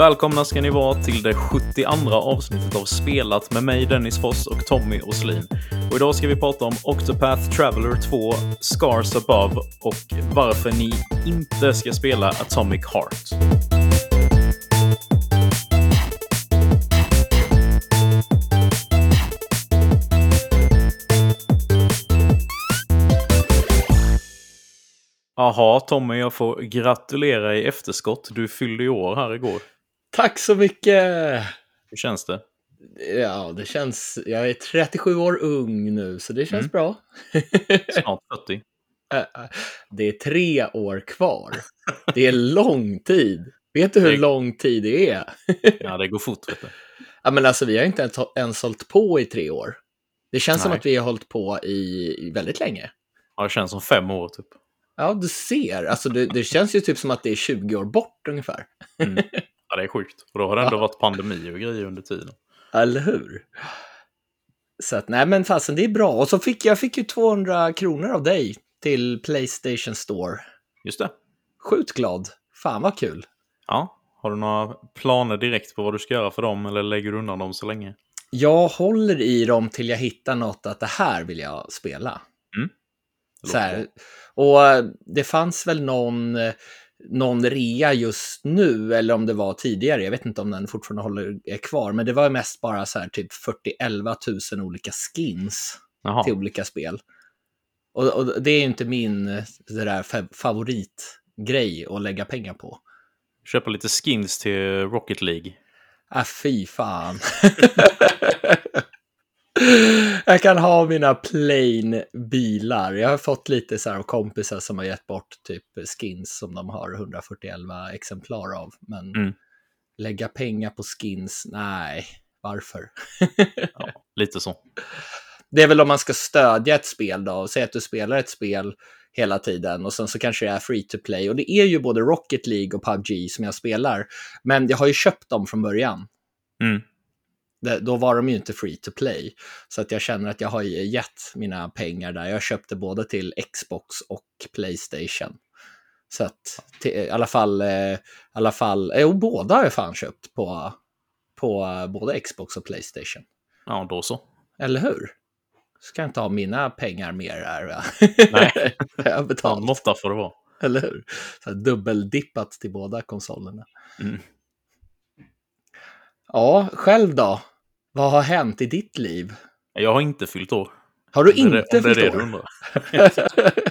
Välkomna ska ni vara till det 72 avsnittet av Spelat med mig Dennis Foss och Tommy Åslin. Och idag ska vi prata om Octopath Traveler 2, Scars Above och varför ni inte ska spela Atomic Heart. Jaha, Tommy, jag får gratulera i efterskott. Du fyllde i år här igår. Tack så mycket! Hur känns det? Ja, det känns... Jag är 37 år ung nu, så det känns Mm. bra. Snart 40. Äh, Det är tre år kvar. Det är lång tid. Vet du hur Det- lång tid det är? Ja, det går fort, vet du. Ja, men alltså, vi har inte ens, hållit på i tre år. Det känns som Nej. att vi har hållit på i, väldigt länge. Ja, det känns som fem år, typ. Ja, du ser. Alltså, det, det känns ju typ som att det är 20 år bort ungefär. Ja, det är sjukt. Och då har det ändå Ja. varit pandemi och grejer under tiden. Eller hur? Så att, nej men fasen, det är bra. Och så fick jag fick ju 200 kronor av dig till Playstation Store. Just det. Sjukt glad. Fan vad kul. Ja. Har du några planer direkt på vad du ska göra för dem eller lägger du undan dem så länge? Jag håller i dem till jag hittar något att det här vill jag spela. Det Så här. Och eh, det fanns väl någon, eh, någon rea just nu, eller om det var tidigare, jag vet inte om den fortfarande håller, är kvar, men det var mest bara så här typ 40-11 000 olika skins Jaha. till olika spel. Och, och det är inte min det där fa- favoritgrej att lägga pengar på. Köpa lite skins till Rocket League. Ah, fy fan. jag kan ha mina plain bilar. Jag har fått lite så här kompisar som har gett bort typ skins som de har 141 exemplar av. Men Mm. lägga pengar på skins, nej, varför? Ja, lite så. Det är väl om man ska stödja ett spel då, säga att du spelar ett spel hela tiden och sen så kanske det är free to play. Och det är ju både Rocket League och PubG som jag spelar. Men jag har ju köpt dem från början. Mm. Då var de ju inte free to play. Så att jag känner att jag har gett mina pengar där. Jag köpte både till Xbox och Playstation. Så att till, i alla fall, eh, i alla fall, jo båda har jag fan köpt på, på eh, både Xbox och Playstation. Ja, då så. Eller hur? Ska jag inte ha mina pengar mer här va? Nej. jag betalt, måtta får det vara. eller hur? Så här, dubbeldippat till båda konsolerna. Mm. Ja, själv då? Vad har hänt i ditt liv? Jag har inte fyllt år. Har du det- inte det det fyllt du år?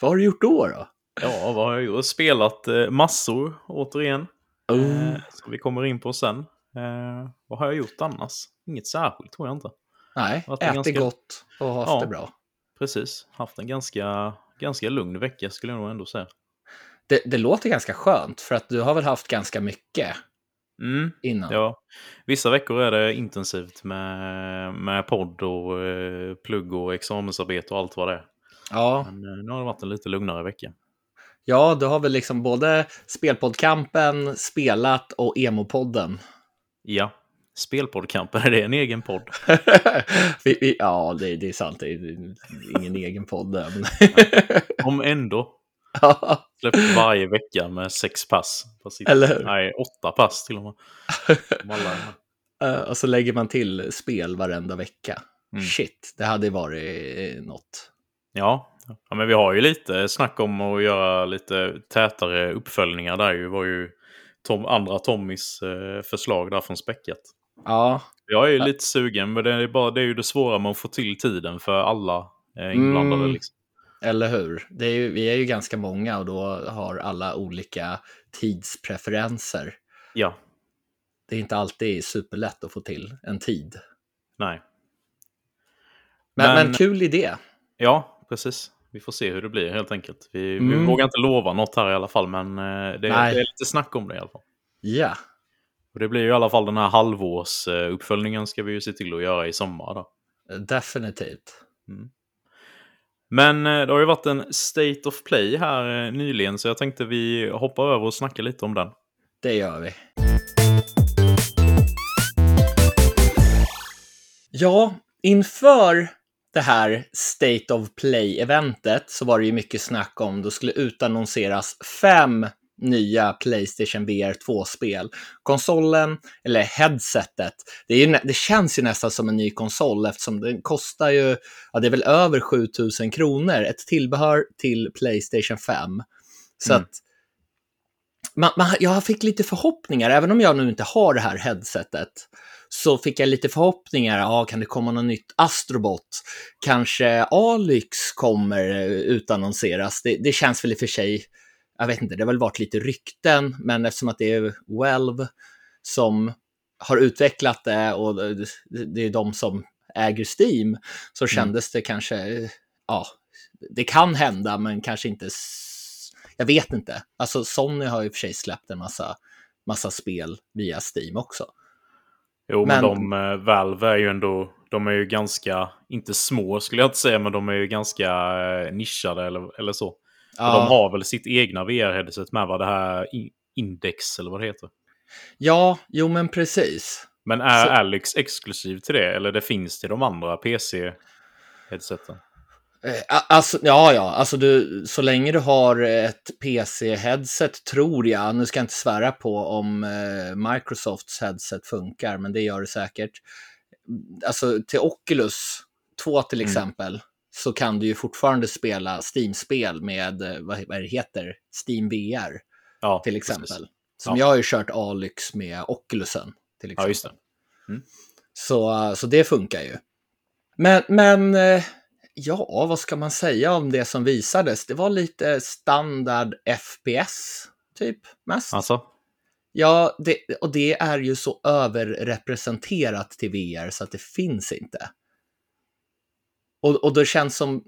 Vad har du gjort då? då? Ja, vad har jag gjort? Spelat eh, massor, återigen. Oh. Eh, som vi kommer in på sen. Eh, vad har jag gjort annars? Inget särskilt tror jag inte. Nej, ätit ganska- gott och haft Ja. det bra. Precis. Haft en ganska, ganska lugn vecka skulle jag nog ändå säga. Det, det låter ganska skönt, för att du har väl haft ganska mycket Mm, innan? ja. Vissa veckor är det intensivt med, med podd och eh, plugg och examensarbete och allt vad det är. ja. Men eh, nu har det varit en lite lugnare vecka. Ja, du har väl liksom både Spelpoddkampen, Spelat och Emopodden. Ja, Spelpoddkampen, är det en egen podd? ja, det, det är sant. Det är ingen egen podd. Men... Om ändå. Ja, Släppt varje vecka med sex pass. Inte- Eller hur? Nej, åtta pass till och med. Eh, och så lägger man till spel varenda vecka. Mm. Shit, det hade varit eh, något. Ja. ja, men vi har ju lite snack om att göra lite tätare uppföljningar där ju. var ju Tom, andra Tommys eh, förslag där från Späckat. Ja, Jag är ju lite sugen, men det är, bara, det är ju det svåra med att få till tiden för alla inblandade. Mm. Liksom. Eller hur? Det är ju, vi är ju ganska många och då har alla olika tidspreferenser. Ja, Det är inte alltid superlätt att få till en tid. nej. Men, men... Men- kul idé. Ja, precis. Vi får se hur det blir helt enkelt. Vi, vi Mm. vågar inte lova något här i alla fall, men eh, det, det är lite snack om det i alla fall. Ja, Och det blir ju i alla fall den här halvårsuppföljningen ska vi ju se till att göra i sommar. Då. definitivt. Men eh, det har ju varit en State of Play här eh, nyligen, så jag tänkte vi hoppar över och snackar lite om den. Det gör vi. Ja, inför det här State of Play-eventet så var det ju mycket snack om, då skulle utannonseras fem nya Playstation VR 2-spel. Konsolen, eller headsetet, det, ju, det känns ju nästan som en ny konsol eftersom den kostar ju, ja det är väl över 7000 kronor, ett tillbehör till Playstation 5. Så mm. att man, man, jag fick lite förhoppningar, även om jag nu inte har det här headsetet, så fick jag lite förhoppningar. Ja, kan det komma något nytt Astrobot? Kanske Alyx kommer eh, utannonseras. Det, det känns väl i och för sig, jag vet inte, det har väl varit lite rykten, men eftersom att det är Welv som har utvecklat det och det är de som äger Steam, så mm. kändes mm. det kanske, ja, det kan hända, men kanske inte jag vet inte. Alltså Sony har ju för sig släppt en massa, massa spel via Steam också. Jo, men, men de, uh, Valve är ju ändå, de är ju ganska, inte små skulle jag inte säga, men de är ju ganska uh, nischade eller, eller så. Ja. de har väl sitt egna VR-headset med, vad det här Index eller vad det heter. Ja, jo men precis. Men är så... Alex exklusiv till det, eller det finns till de andra PC-headseten? Eh, alltså, ja, ja, alltså du, så länge du har ett PC-headset tror jag, nu ska jag inte svära på om eh, Microsofts headset funkar, men det gör det säkert. Alltså till Oculus 2 till mm. Så kan du ju fortfarande spela Steam-spel med, eh, vad, det heter, Steam VR ja, till exempel. Precis. Som ja. jag har ju kört Alyx med Oculusen till exempel. Ja, just det. Mm. Så, så det funkar ju. Men, men eh, ja, vad ska man säga om det som visades? Det var lite standard FPS, typ, mest. Alltså? Ja, det, och det är ju så överrepresenterat till VR så att det finns inte. Och, och det känns som...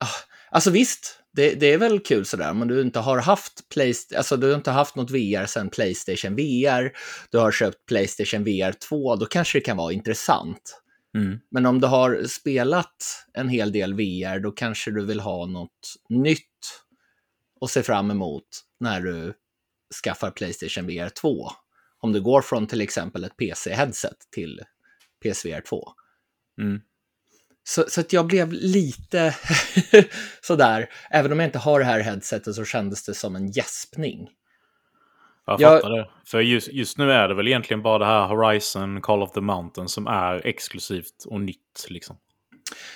Ah, alltså visst, det, det, är väl kul sådär, men du inte har haft Playst alltså du har inte haft något VR sedan Playstation VR, du har köpt Playstation VR 2, då kanske det kan vara intressant. Mm. Men om du har spelat en hel del VR, då kanske du vill ha något nytt att se fram emot när du skaffar Playstation VR 2. Om du går från till exempel ett PC-headset till PSVR 2. Mm. Så, så att jag blev lite sådär, även om jag inte har det här headsetet så kändes det som en gäspning. Jag fattar jag... det. För just, just nu är det väl egentligen bara det här Horizon Call of the Mountain som är exklusivt och nytt liksom.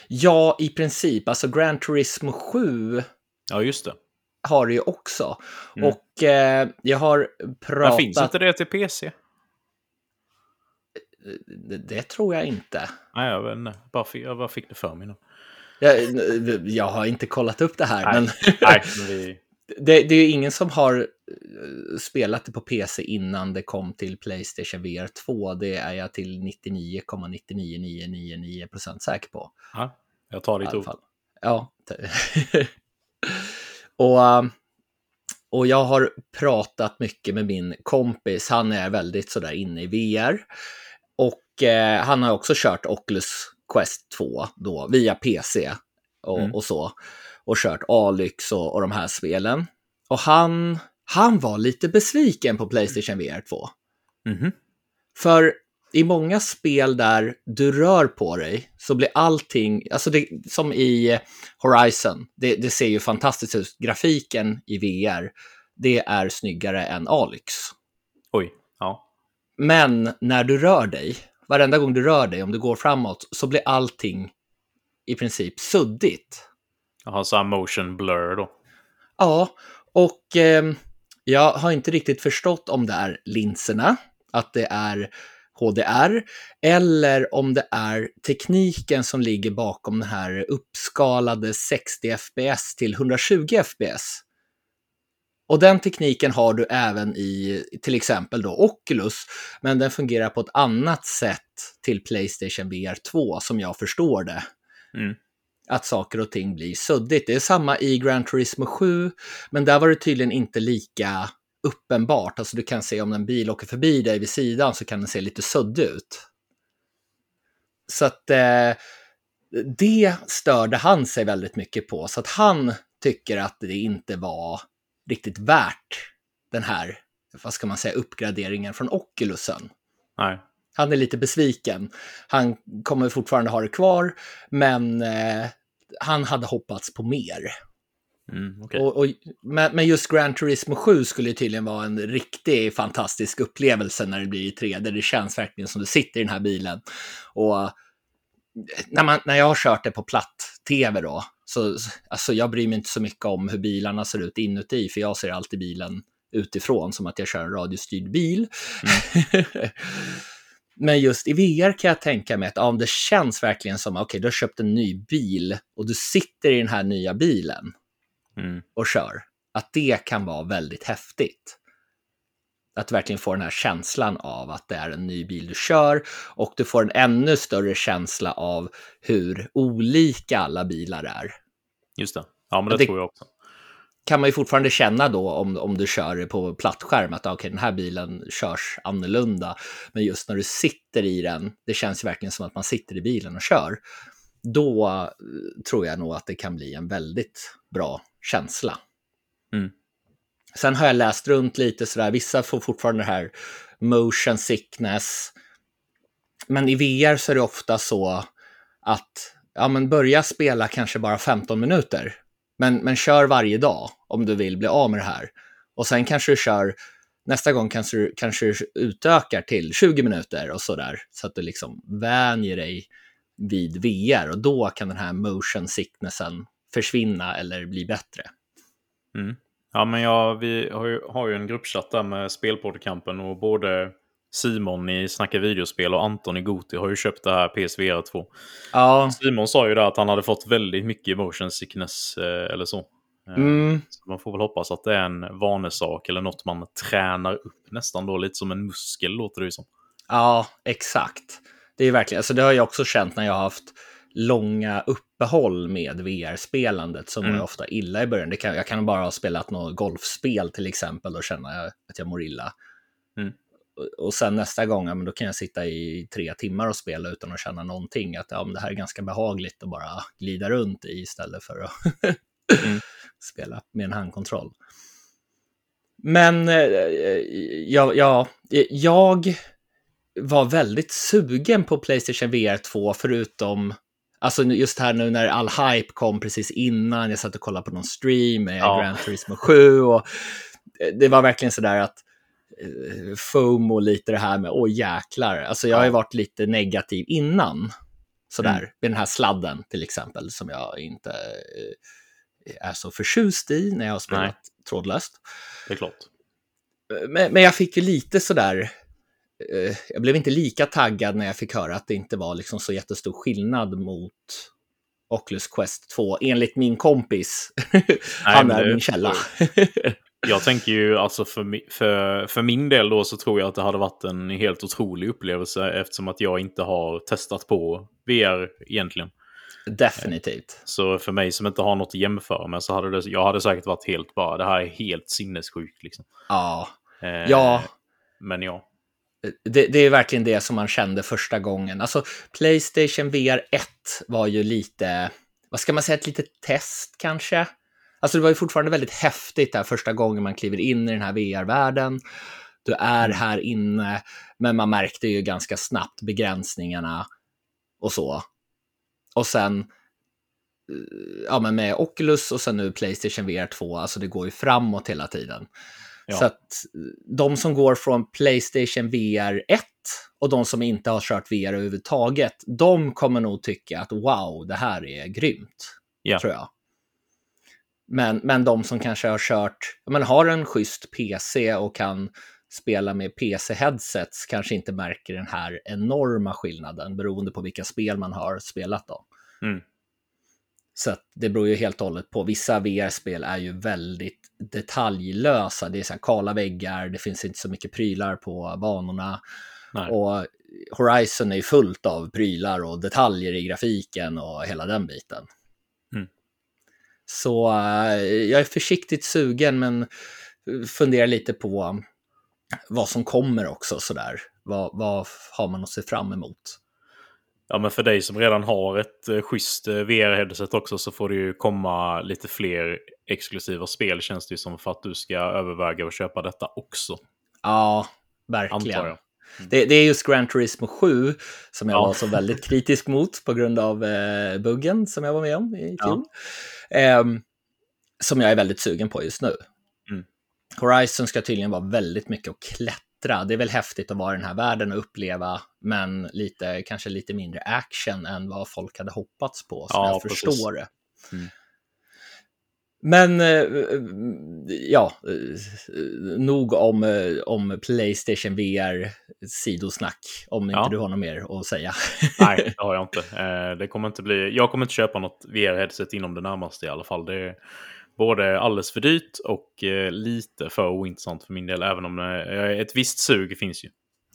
Ja, i princip. Alltså Gran Turismo 7 Ja, just det. har det ju också. Mm. Och eh, jag har pratat... Men finns inte det till PC? Det, det tror jag inte. Nej, jag vet inte. Bara fick, jag bara fick det för mig nu. Jag, jag har inte kollat upp det här, nej. men... nej, men vi... det, det är ju ingen som har eh, spelat det på PC innan det kom till Playstation VR 2. Det är jag till 99,99999% säker på. Ja, jag tar ditt ord. Ja. och, um, och jag har pratat mycket med min kompis. Han är väldigt sådär inne i VR. Och eh, han har också kört Oculus Quest 2 då via PC och, mm. och så och kört Alyx och, och de här spelen. Och han, han var lite besviken på Playstation VR 2. Mm. För i många spel där du rör på dig så blir allting, alltså det, som i Horizon, det, det, ser ju fantastiskt ut. Grafiken i VR, det är snyggare än Alyx. Oj. Men när du rör dig, varenda gång du rör dig, om du går framåt, så blir allting i princip suddigt. Jaha, så motion blur då? Ja, och eh, jag har inte riktigt förstått om det är linserna, att det är HDR, eller om det är tekniken som ligger bakom den här uppskalade 60 FPS till 120 FPS. Och den tekniken har du även i till exempel då Oculus, men den fungerar på ett annat sätt till Playstation VR 2 som jag förstår det. Mm att saker och ting blir suddigt. Det är samma i Gran Turismo 7, men där var det tydligen inte lika uppenbart. Alltså du kan se om en bil åker förbi dig vid sidan så kan den se lite suddig ut. Så att eh, det störde han sig väldigt mycket på, så att han tycker att det inte var riktigt värt den här, vad ska man säga, uppgraderingen från Oculusen. Nej. Han är lite besviken. Han kommer fortfarande ha det kvar, men eh, han hade hoppats på mer. Mm, okay. och, och, men, just Gran Turismo 7 skulle tydligen vara en riktig fantastisk upplevelse när det blir i 3D. Det känns verkligen som du sitter i den här bilen. Och när, man, när jag har kört det på platt-tv då, så alltså jag bryr mig inte så mycket om hur bilarna ser ut inuti, för jag ser alltid bilen utifrån som att jag kör en radiostyrd bil. Mm. Men just i VR kan jag tänka mig att ja, det känns verkligen som, okej, okay, du har köpt en ny bil och du sitter i den här nya bilen mm. och kör. Att det kan vara väldigt häftigt. Att verkligen få den här känslan av att det är en ny bil du kör och du får en ännu större känsla av hur olika alla bilar är. Just det. Ja, men det, det tror jag också. Kan man ju fortfarande känna då om, om du kör på plattskärm att okay, den här bilen körs annorlunda. Men just när du sitter i den, det känns ju verkligen som att man sitter i bilen och kör. Då eh, tror jag nog att det kan bli en väldigt bra känsla. Mm. Sen har jag läst runt lite sådär, vissa får fortfarande det här motion sickness. Men i VR så är det ofta så att ja, men börja spela kanske bara 15 minuter. Men, men kör varje dag om du vill bli av med det här. Och sen kanske du kör, nästa gång kanske du, kanske du utökar till 20 minuter och sådär. Så att du liksom vänjer dig vid VR och då kan den här motion sicknessen försvinna eller bli bättre. Mm. Ja, men ja, vi har ju, har ju en gruppchatt där med Spelpoddkampen och både Simon i Snacka videospel och Anton i Goti har ju köpt det här PSVR 2. Ja. Simon sa ju där att han hade fått väldigt mycket motion sickness eh, eller så. Eh, mm. så. Man får väl hoppas att det är en vanesak eller något man tränar upp nästan då, lite som en muskel låter det ju som. Ja, exakt. Det är verkligen, alltså det har jag också känt när jag har haft långa uppehåll med VR-spelandet mår mm. ofta illa i början. Det kan, jag kan bara ha spelat något golfspel till exempel och känna att jag mår illa. Mm. Och, och sen nästa gång, ja, men då kan jag sitta i tre timmar och spela utan att känna någonting. Att ja, men det här är ganska behagligt att bara glida runt i istället för att mm. spela med en handkontroll. Men eh, ja, ja, jag var väldigt sugen på Playstation VR 2 förutom Alltså just här nu när all hype kom precis innan, jag satt och kollade på någon stream med ja. Gran Turismo 7 och eh, det var verkligen sådär att eh, FOMO lite det här med åh jäklar, alltså jag har ju varit lite negativ innan. Sådär, mm. med den här sladden till exempel som jag inte eh, är så förtjust i när jag har spelat Nej. trådlöst. Det är klart. Men, men jag fick ju lite sådär, Eh, jag blev inte lika taggad när jag fick höra att det inte var liksom så jättestor skillnad mot Oculus Quest 2, enligt min kompis. Nej, Han är min källa. jag tänker ju alltså för, för, för min del då så tror jag att det hade varit en helt otrolig upplevelse eftersom att jag inte har testat på VR egentligen. Definitivt. Så för mig som inte har något att jämföra med så hade det, jag hade säkert varit helt bara, det här är helt sinnessjukt liksom. Ja. Eh, ja. Men ja det, det, är verkligen det som man kände första gången. Alltså, Playstation VR 1 var ju lite, vad ska man säga, ett litet test kanske. Alltså det var ju fortfarande väldigt häftigt där första gången man kliver in i den här VR-världen. Du är mm. här inne, men man märkte ju ganska snabbt begränsningarna och så. Och sen, eh, ja men med Oculus och sen nu Playstation VR 2, alltså det går ju framåt hela tiden. Ja. Så att de som går från Playstation VR 1 och de som inte har kört VR överhuvudtaget, de kommer nog tycka att wow, det här är grymt. Ja. Tror jag. Men, men de som kanske har kört, men har en schysst PC och kan spela med PC-headsets kanske inte märker den här enorma skillnaden beroende på vilka spel man har spelat då. Mm. Så det beror ju helt och hållet på. Vissa VR-spel är ju väldigt detaljlösa. Det är så här kala väggar, det finns inte så mycket prylar på banorna. Nej. Och Horizon är ju fullt av prylar och detaljer i grafiken och hela den biten. Mm. Så uh, jag är försiktigt sugen men funderar lite på vad som kommer också sådär. Vad, vad har man att se fram emot? Ja, men för dig som redan har ett eh, schysst eh, VR-headset också så får det ju komma lite fler exklusiva spel känns det ju som för att du ska överväga att köpa detta också. Ja, verkligen. Mm. Det, det, är just Gran Turismo 7 som jag ja. var så väldigt kritisk mot på grund av eh, buggen som jag var med om i fjol. Ja. Eh, som jag är väldigt sugen på just nu. Mm. Horizon ska tydligen vara väldigt mycket att klättra. Det är väl häftigt att vara i den här världen och uppleva, men lite, kanske lite mindre action än vad folk hade hoppats på, som Ja, jag precis. förstår det. Mm. Men eh, ja, eh, nog om, eh, om Playstation VR sidosnack, om inte Ja. du har något mer att säga. Nej, det har jag inte. Eh, det kommer inte bli... Jag kommer inte köpa något VR-headset inom det närmaste i alla fall. Det både alldeles för dyrt och eh, lite för ointressant för min del, även om det, ett visst sug finns ju.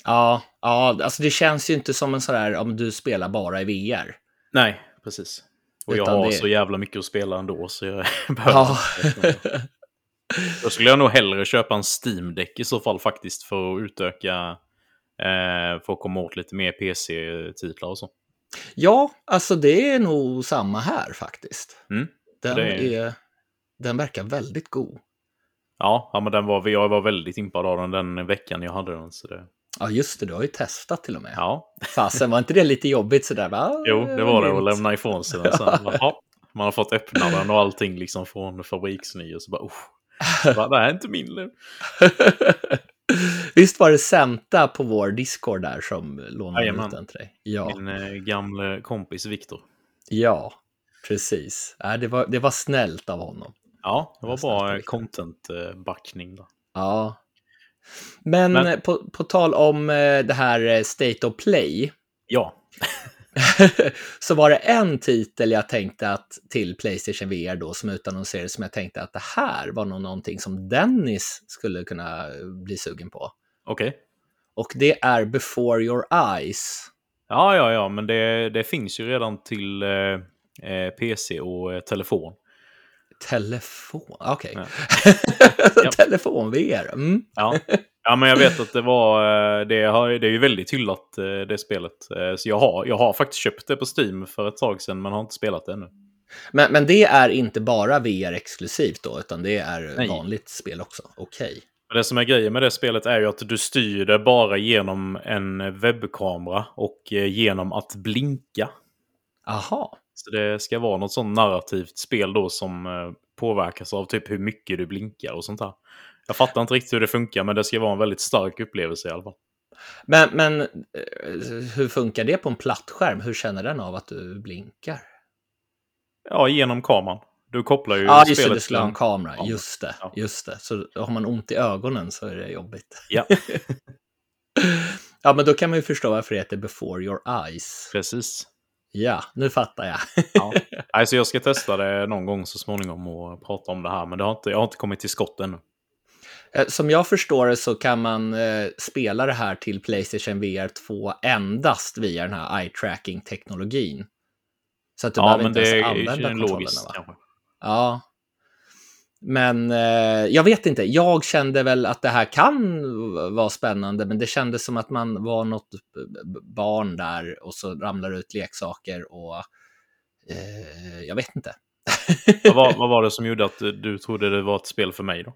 Ja, ja, alltså det känns ju inte som en sådär om du spelar bara i VR. Nej, precis. Och jag Utan har det- så jävla mycket att spela ändå, så jag behöver Ja. inte. Då skulle jag nog hellre köpa en steam Deck i så fall faktiskt för att utöka, eh, för att komma åt lite mer PC-titlar och så. ja, alltså det är nog samma här faktiskt. Mm, Den, det är- är, den verkar väldigt god. Ja, ja men den var, jag var väldigt impad av den den veckan jag hade den. Så det, Ja, just det, du har ju testat till och med. ja, Fasen, var inte det lite jobbigt sådär? Va? jo, det var det att lämna ifrån sig den. Sen, ja, man har fått öppna den och allting liksom från fabriksny och så bara, usch, bara, det här är inte min nu. Visst var det Senta på vår Discord där som lånade Jajamän. ut den till dig? Ja, Min eh, gamle kompis Viktor. ja precis. Äh, det, var, det var snällt av honom. Ja, det var bra content-backning. där. Ja. Men, Men- eh, På, på tal om eh, det här eh, State of Play, Ja, så var det en titel jag tänkte att till Playstation VR då som utannonserades som jag tänkte att det här var nog någonting som Dennis skulle kunna bli sugen på. okej. Och det är Before Your Eyes. Ja, ja, ja, men det, det finns ju redan till eh, eh, PC och eh, telefon. Telefon, okej. Ja. Ja. Telefon-VR. Mm. Ja. ja, men jag vet att det var... eh, Det, har, det är ju väldigt hyllat, eh, det spelet. Eh, Så jag har, jag har faktiskt köpt det på Steam för ett tag sedan, men har inte spelat det ännu. Men, men det är inte bara VR-exklusivt då, utan det är Nej. vanligt spel också. Okej. Men Det som är grejen med det spelet är ju att du styr det bara genom en webbkamera och genom att blinka. Aha. Så det ska vara något sånt narrativt spel då som eh, påverkas av typ hur mycket du blinkar och sånt där. Jag fattar inte riktigt hur det funkar, men det ska vara en väldigt stark upplevelse i alla fall. Men, men eh, hur funkar det på en plattskärm? Hur känner den av att du blinkar? Ja, genom kameran. Du kopplar ju Ja, just spelet det skulle ha en kamera. kamera. Just det, Ja. just det. Så har man ont i ögonen så är det jobbigt. Ja, Ja, men då kan man ju förstå varför det heter Before Your Eyes. precis. Ja, nu fattar jag. Ja. Alltså jag ska testa det någon gång så småningom och prata om det här, men det har inte, jag har inte kommit till skott ännu. Eh, Som jag förstår det så kan man eh, spela det här till Playstation VR 2 endast via den här eye-tracking-teknologin. Så att du Ja, behöver inte ens använda kontrollerna. Va? Ja. Men eh, jag vet inte, jag kände väl att det här kan vara spännande, men det kändes som att man var något barn där och så ramlar ut leksaker och eh, jag vet inte. Vad var, vad var det som gjorde att du, trodde det var ett spel för mig då?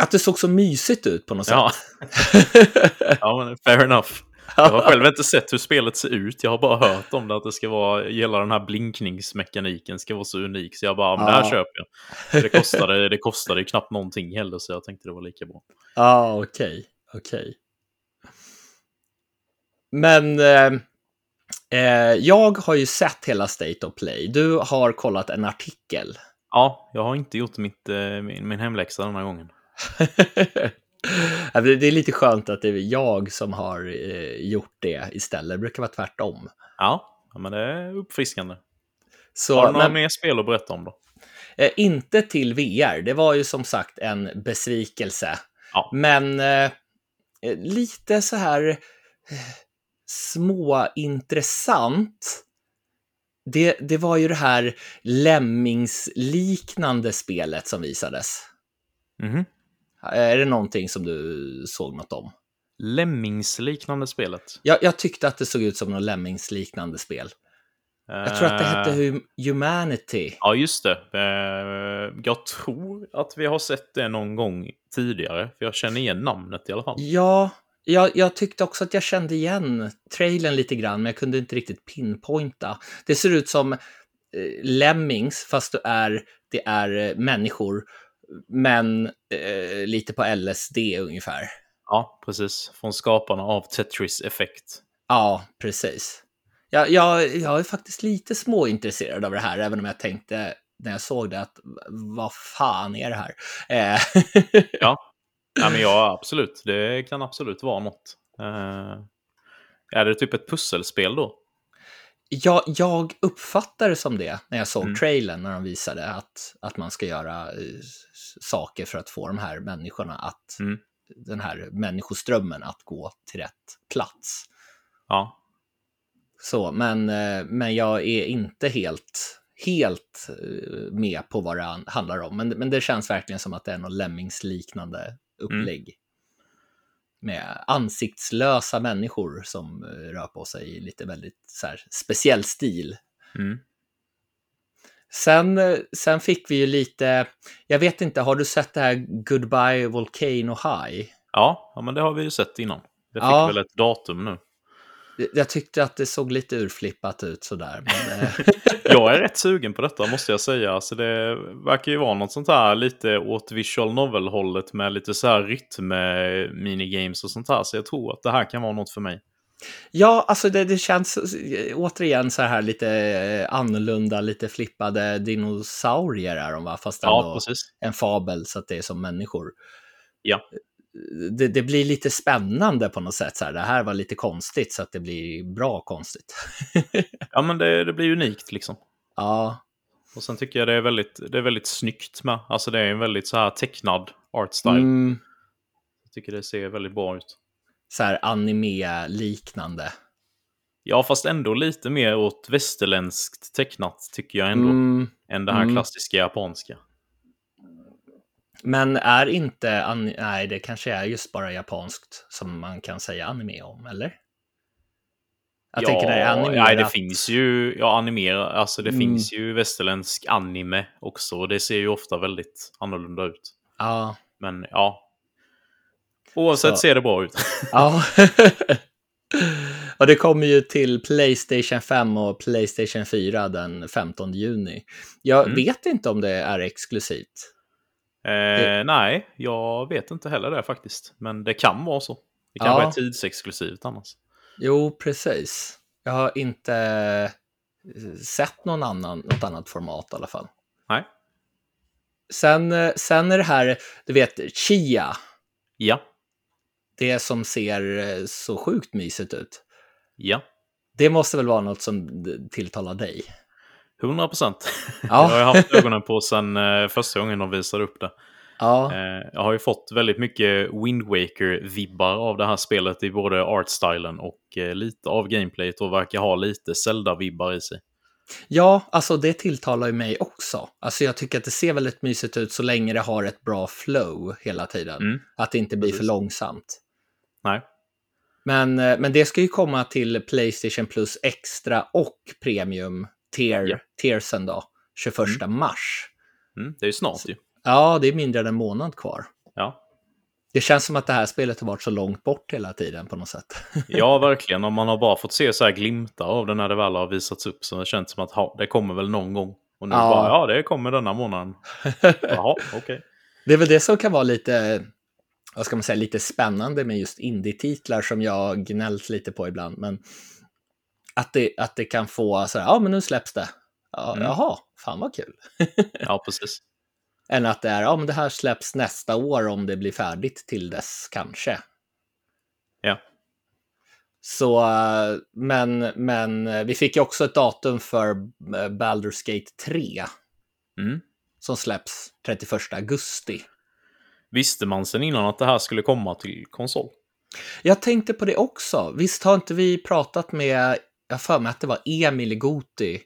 Att det såg så mysigt ut på något sätt. Ja, ja men fair enough. Jag har själv inte sett hur spelet ser ut. Jag har bara hört om det, att det ska vara, hela den här blinkningsmekaniken ska vara så unik. Så jag bara, men det här köper jag. Det kostade, det kostade ju knappt någonting heller, så jag tänkte det var lika bra. Ja, okej. Okej. Men eh, eh, jag har ju sett hela State of Play. Du har kollat en artikel. Ja, jag har inte gjort mitt, eh, min, min hemläxa den här gången. Ja, det är lite skönt att det är jag som har eh, gjort det istället. Det brukar vara tvärtom. Ja, men det är uppfriskande. Så, har du några men, mer spel att berätta om då? eh, inte till VR. Det var ju som sagt en besvikelse. Ja. Men eh, lite så här eh, småintressant. Det, det var ju det här Lemmings-liknande spelet som visades. Mhm. Är det någonting som du såg något om? Lemmings-liknande spelet. Jag, jag tyckte att det såg ut som något Lemmings-liknande spel. Jag tror att det hette Eh, Hum- Humanity. Ja, just det. Eh, Jag tror att vi har sett det någon gång tidigare. För jag känner igen namnet i alla fall. Ja, jag, jag tyckte också att jag kände igen trailern lite grann, men jag kunde inte riktigt pinpointa. Det ser ut som eh, Lemmings, fast du är det är människor, men eh, lite på LSD ungefär. Ja, precis. Från skaparna av Tetris Effect. Ja, precis. Jag, jag, jag är faktiskt lite småintresserad av det här, även om jag tänkte när jag såg det att vad fan är det här? Eh, ja. ja, men ja, absolut. Det kan absolut vara något. Uh, är det typ ett pusselspel då? Ja, jag uppfattar det som det när jag såg mm. trailern när de visade att, att man ska göra uh, saker för att få de här människorna att, mm. den här människoströmmen att gå till rätt plats. Ja. Så, men, uh, men jag är inte helt, helt med på vad det handlar om. Men, men det känns verkligen som att det är något Lemmings-liknande upplägg. Mm med ansiktslösa människor som eh, rör på sig i lite väldigt så här, speciell stil. Mm. Sen, eh, sen fick vi ju lite, jag vet inte, har du sett det här Goodbye Volcano High? Ja, ja men det har vi ju sett innan. Det fick ja. väl ett datum nu. Jag tyckte att det såg lite urflippat ut sådär. Men... Eh, jag är rätt sugen på detta måste jag säga. Alltså det verkar ju vara något sånt här lite åt visual novel-hållet med lite så här rytm, minigames och sånt här. Så jag tror att det här kan vara något för mig. Ja, alltså det, det känns återigen så här lite annorlunda, lite flippade dinosaurier är de va? Fast ändå ja, precis. en fabel så att det är som människor. Ja det, det, blir lite spännande på något sätt. Så här, det här var lite konstigt så att det blir bra konstigt. ja, men det, det blir unikt liksom. Ja. Och sen tycker jag det är väldigt, det är väldigt snyggt med. Alltså det är en väldigt så här tecknad art style. Mm. Jag tycker det ser väldigt bra ut. Så här anime-liknande. Ja, fast ändå lite mer åt västerländskt tecknat tycker jag ändå. Mm. Än det här mm. klassiska japanska. Men är inte, nej det kanske är just bara japanskt som man kan säga anime om, eller? Jag ja, tänker det är animerat. Nej, det finns ju, ja animera, alltså det mm. finns ju västerländsk anime också. Och det ser ju ofta väldigt annorlunda ut. Ja. Men ja. Oavsett Så. ser det bra ut. ja. och det kommer ju till Playstation 5 och Playstation 4 den 15 juni. Jag mm. vet inte om det är exklusivt. Eh, nej, jag vet inte heller det faktiskt. Men det kan vara så. Det kan ja. vara tidsexklusivt annars. Jo, precis. Jag har inte eh, sett någon annan, något annat format i alla fall. Nej. Sen, eh, sen är det här, du vet, Chia. Ja. Det som ser så sjukt mysigt ut. Ja. Det måste väl vara något som tilltalar dig? 100 procent. Ja. jag har haft ögonen på sedan eh, första gången de visade upp det. Ja. Eh, jag har ju fått väldigt mycket Wind Waker-vibbar av det här spelet i både artstylen och eh, lite av gameplayet och verkar ha lite Zelda-vibbar i sig. Ja, alltså det tilltalar ju mig också. Alltså jag tycker att det ser väldigt mysigt ut så länge det har ett bra flow hela tiden. Mm. Att det inte blir Precis. för långsamt. Nej. Men, men det ska ju komma till Playstation Plus Extra och Premium tier, yeah. tiersen då, 21 mm. mars. Mm, det är ju snart ju. Ja, det är mindre än en månad kvar. Ja. Det känns som att det här spelet har varit så långt bort hela tiden på något sätt. ja, verkligen. Om man har bara fått se så här glimtar av det när det väl har visats upp så det känns som att ha, det kommer väl någon gång. Och nu ja. bara, ja, det kommer denna månaden. Jaha, okej. Okay. Det är väl det som kan vara lite, vad ska man säga, lite spännande med just indie-titlar som jag gnällt lite på ibland. Men att det, att det kan få så här, ja men nu släpps det. Ja, mm. Jaha, fan vad kul. ja, precis. Än att det är, ja men det här släpps nästa år om det blir färdigt till dess kanske. Ja. Så, men, men vi fick ju också ett datum för eh, Baldur's Gate 3. Mm. Som släpps 31 augusti. Visste man sen innan att det här skulle komma till konsol? Jag tänkte på det också. Visst har inte vi pratat med jag för mig att det var Emil Goti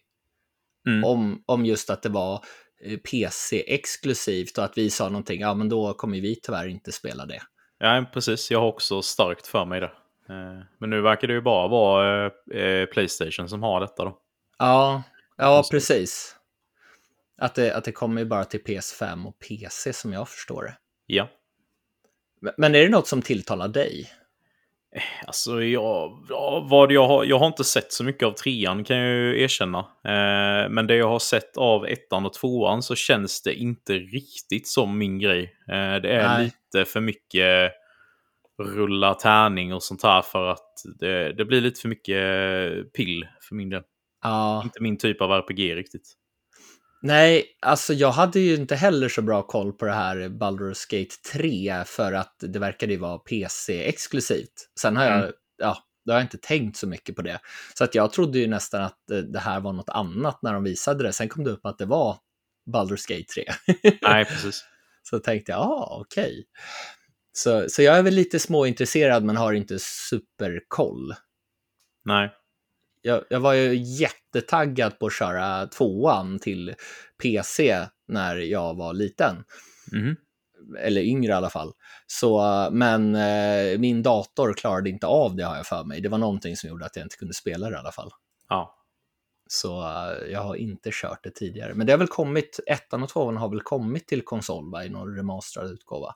mm. om, om just att det var eh, PC-exklusivt och att vi sa någonting, ja men då kommer vi tyvärr inte spela det. Ja, precis. Jag har också starkt för mig det. Eh, men nu verkar det ju bara vara eh, Playstation som har detta då. Ja, ja precis. Att det, att det kommer bara till PS5 och PC som jag förstår det. Ja. Men är det något som tilltalar dig? Alltså, jag, ja, vad jag, har, jag har inte sett så mycket av trean kan jag ju erkänna. Eh, men det jag har sett av ettan och tvåan så känns det inte riktigt som min grej. Eh, det är Nej. lite för mycket rulla tärning och sånt här för att det, det blir lite för mycket pill för min del. Ja. Inte min typ av RPG riktigt. Nej, alltså jag hade ju inte heller så bra koll på det här Baldur's Gate 3 för att det verkade ju vara PC-exklusivt. Sen har jag, Mm. ja, då har jag inte tänkt så mycket på det. Så att jag trodde ju nästan att eh, det här var något annat när de visade det. Sen kom det upp att det var Baldur's Gate 3. Nej, precis. så tänkte jag, ja, ah, okej. Så, så jag är väl lite småintresserad men har inte superkoll. Nej. Jag, jag var ju jättetaggad på att köra tvåan till PC när jag var liten. Mhm. Eller yngre i alla fall. Så, men eh, min dator klarade inte av det har jag för mig. Det var någonting som gjorde att jag inte kunde spela det i alla fall. Ja. Så eh, jag har inte kört det tidigare. Men det har väl kommit, ettan och tvåan har väl kommit till konsol va, i någon remasterad utgåva.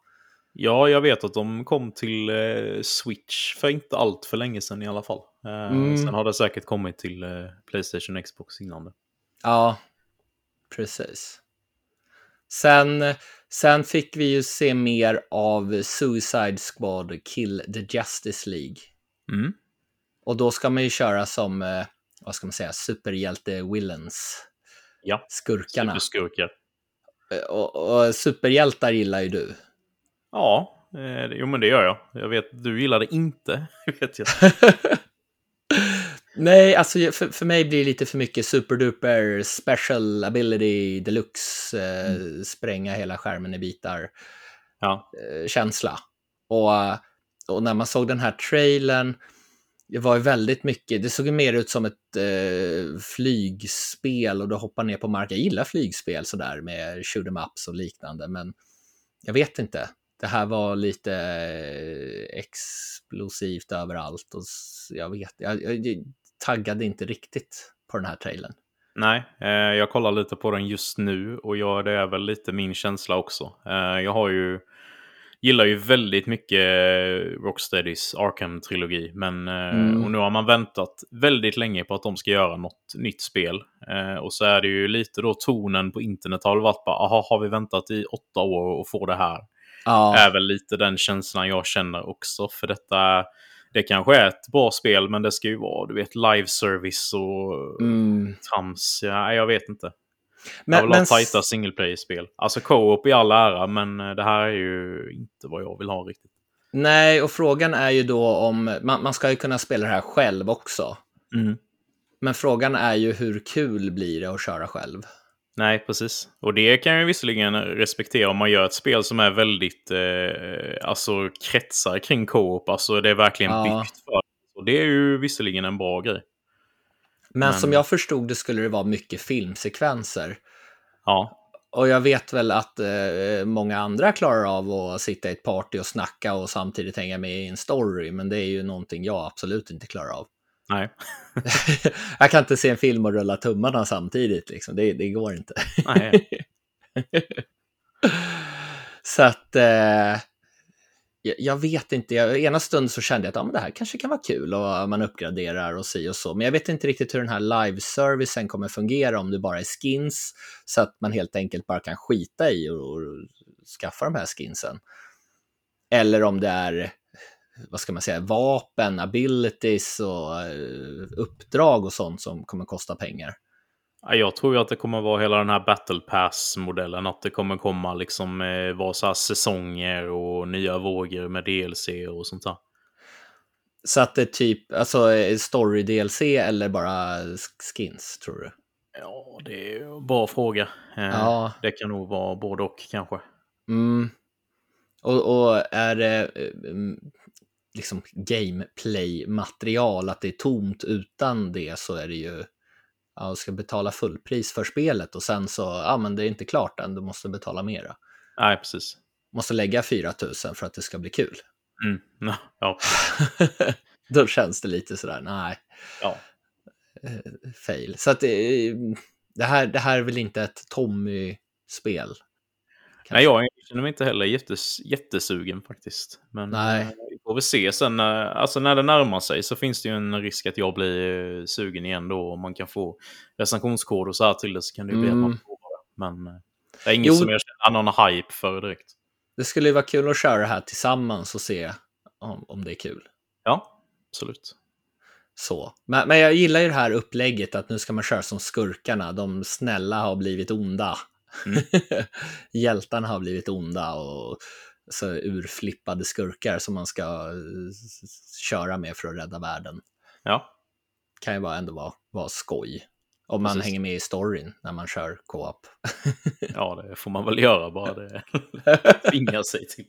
Ja, jag vet att de kom till eh, Switch för inte allt för länge sedan i alla fall. Eh, Mm. Sen har det säkert kommit till eh, Playstation och Xbox innan det. Ja, precis. Sen, sen fick vi ju se mer av Suicide Squad Kill the Justice League. Mm. Och då ska man ju köra som, eh, vad ska man säga, superhjälte-villains. Ja, Skurkarna. superskurkar. Och, och superhjältar gillar ju du. Ja, eh, jo men det gör jag. Jag vet, du gillar det inte, vet jag. Nej, alltså för, för mig blir det lite för mycket superduper special ability deluxe, eh, spränga hela skärmen i bitar. Ja, eh, känsla. Och, och när man såg den här trailern, det var ju väldigt mycket, det såg mer ut som ett eh, flygspel och du hoppar ner på marken. Jag gillar flygspel sådär med shoot 'em ups och liknande, men jag vet inte. Det här var lite eh, explosivt överallt och jag vet, jag, jag taggade inte riktigt på den här trailern. nej, eh, jag kollar lite på den just nu och jag, det är väl lite min känsla också. Eh, jag har ju, gillar ju väldigt mycket Rocksteadys Arkham-trilogi, men eh, Mm. och nu har man väntat väldigt länge på att de ska göra något nytt spel. Eh, och så är det ju lite då tonen på internet har varit bara, aha, har vi väntat i åtta år och får det här? Ja, är väl lite den känslan jag känner också. För detta, det kanske är ett bra spel, men det ska ju vara, du vet, live service och mm. trams. Ja, jag vet inte. jag men, vill men, ha tajta single player-spel. Alltså co-op i all ära, men eh, det här är ju inte vad jag vill ha riktigt. Nej, och frågan är ju då om, man, man ska ju kunna spela det här själv också. Mm. Men frågan är ju hur kul blir det att köra själv? Nej, precis. Och det kan jag visserligen respektera om man gör ett spel som är väldigt, eh, alltså kretsar kring co-op. Alltså det är verkligen Ja. byggt för det. Och det är ju visserligen en bra grej. Men, Men- som jag förstod det skulle det vara mycket filmsekvenser. Ja, Och jag vet väl att eh, många andra klarar av att sitta i ett party och snacka och samtidigt hänga med i en story, men det är ju någonting jag absolut inte klarar av. nej. jag kan inte se en film och rulla tummarna samtidigt, liksom. det, det går inte. nej. Så att eh, jag, vet inte, jag, ena stunden så kände jag att ja, men det här kanske kan vara kul och man uppgraderar och si och så. Men jag vet inte riktigt hur den här live-servicen kommer fungera om det bara är skins så att man helt enkelt bara kan skita i och, och skaffa de här skinsen. Eller om det är, vad ska man säga, vapen, abilities och eh, uppdrag och sånt som kommer kosta pengar. Ja, Jag tror ju att det kommer vara hela den här Battle Pass-modellen. Att det kommer komma liksom eh, vara så säsonger och nya vågor med DLC och sånt där. Så att det är typ, alltså eh, story-DLC eller bara skins, tror du? Ja, det är en bra fråga. Ja. Det kan nog vara både och kanske. Mm. Och, och är det mm, liksom gameplay-material, att det är tomt utan det så är det ju, ja, du ska betala fullpris för spelet och sen så, ja men det är inte klart än, du måste betala mera. Nej, precis. Måste lägga 4 000 för att det ska bli kul. Mm. Ja, Då känns det lite sådär, nej, ja. fail. Så att det, det, här, det här är väl inte ett Tommy-spel? Nej, jag känner mig inte heller jättes, jättesugen faktiskt. Men Nej. Vi får vi se sen. Alltså när det närmar sig så finns det ju en risk att jag blir eh, sugen igen då. Om man kan få recensionskod och så här till det så kan det ju bli att Mm. man provar det. Men eh, det är inget Jo. som jag känner någon hype för direkt. Det skulle ju vara kul att köra det här tillsammans och se om, om det är kul. Ja, absolut. Så. Men, men jag gillar ju det här upplägget att nu ska man köra som skurkarna. De snälla har blivit onda. Mm. Hjältarna har blivit onda och så urflippade skurkar som man ska eh, köra med för att rädda världen. Ja, Kan ju bara ändå vara, vara skoj. Om man Precis. hänger med i storyn när man kör co-op. ja det får man väl göra bara det tvingar sig till.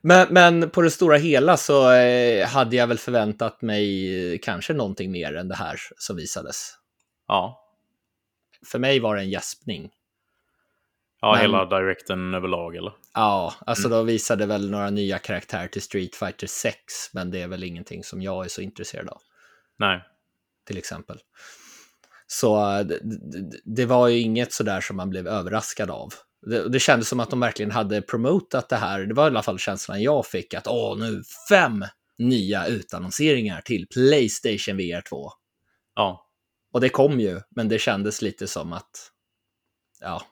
Men, men på det stora hela så eh, hade jag väl förväntat mig eh, kanske någonting mer än det här som visades. Ja, För mig var det en gäspning. Ja Men- hela directen överlag eller? Ja, alltså Mm. då visade väl några nya karaktärer till Street Fighter 6, men det är väl ingenting som jag är så intresserad av, Nej. till exempel. Så eh, det var ju inget sådär som man blev överraskad av. Det, det kändes som att de verkligen hade promotat det här. Det var i alla fall känslan jag fick att åh, nu fem nya utannonseringar till Playstation VR 2. Ja, Och det kom ju, men det kändes lite som att, ja,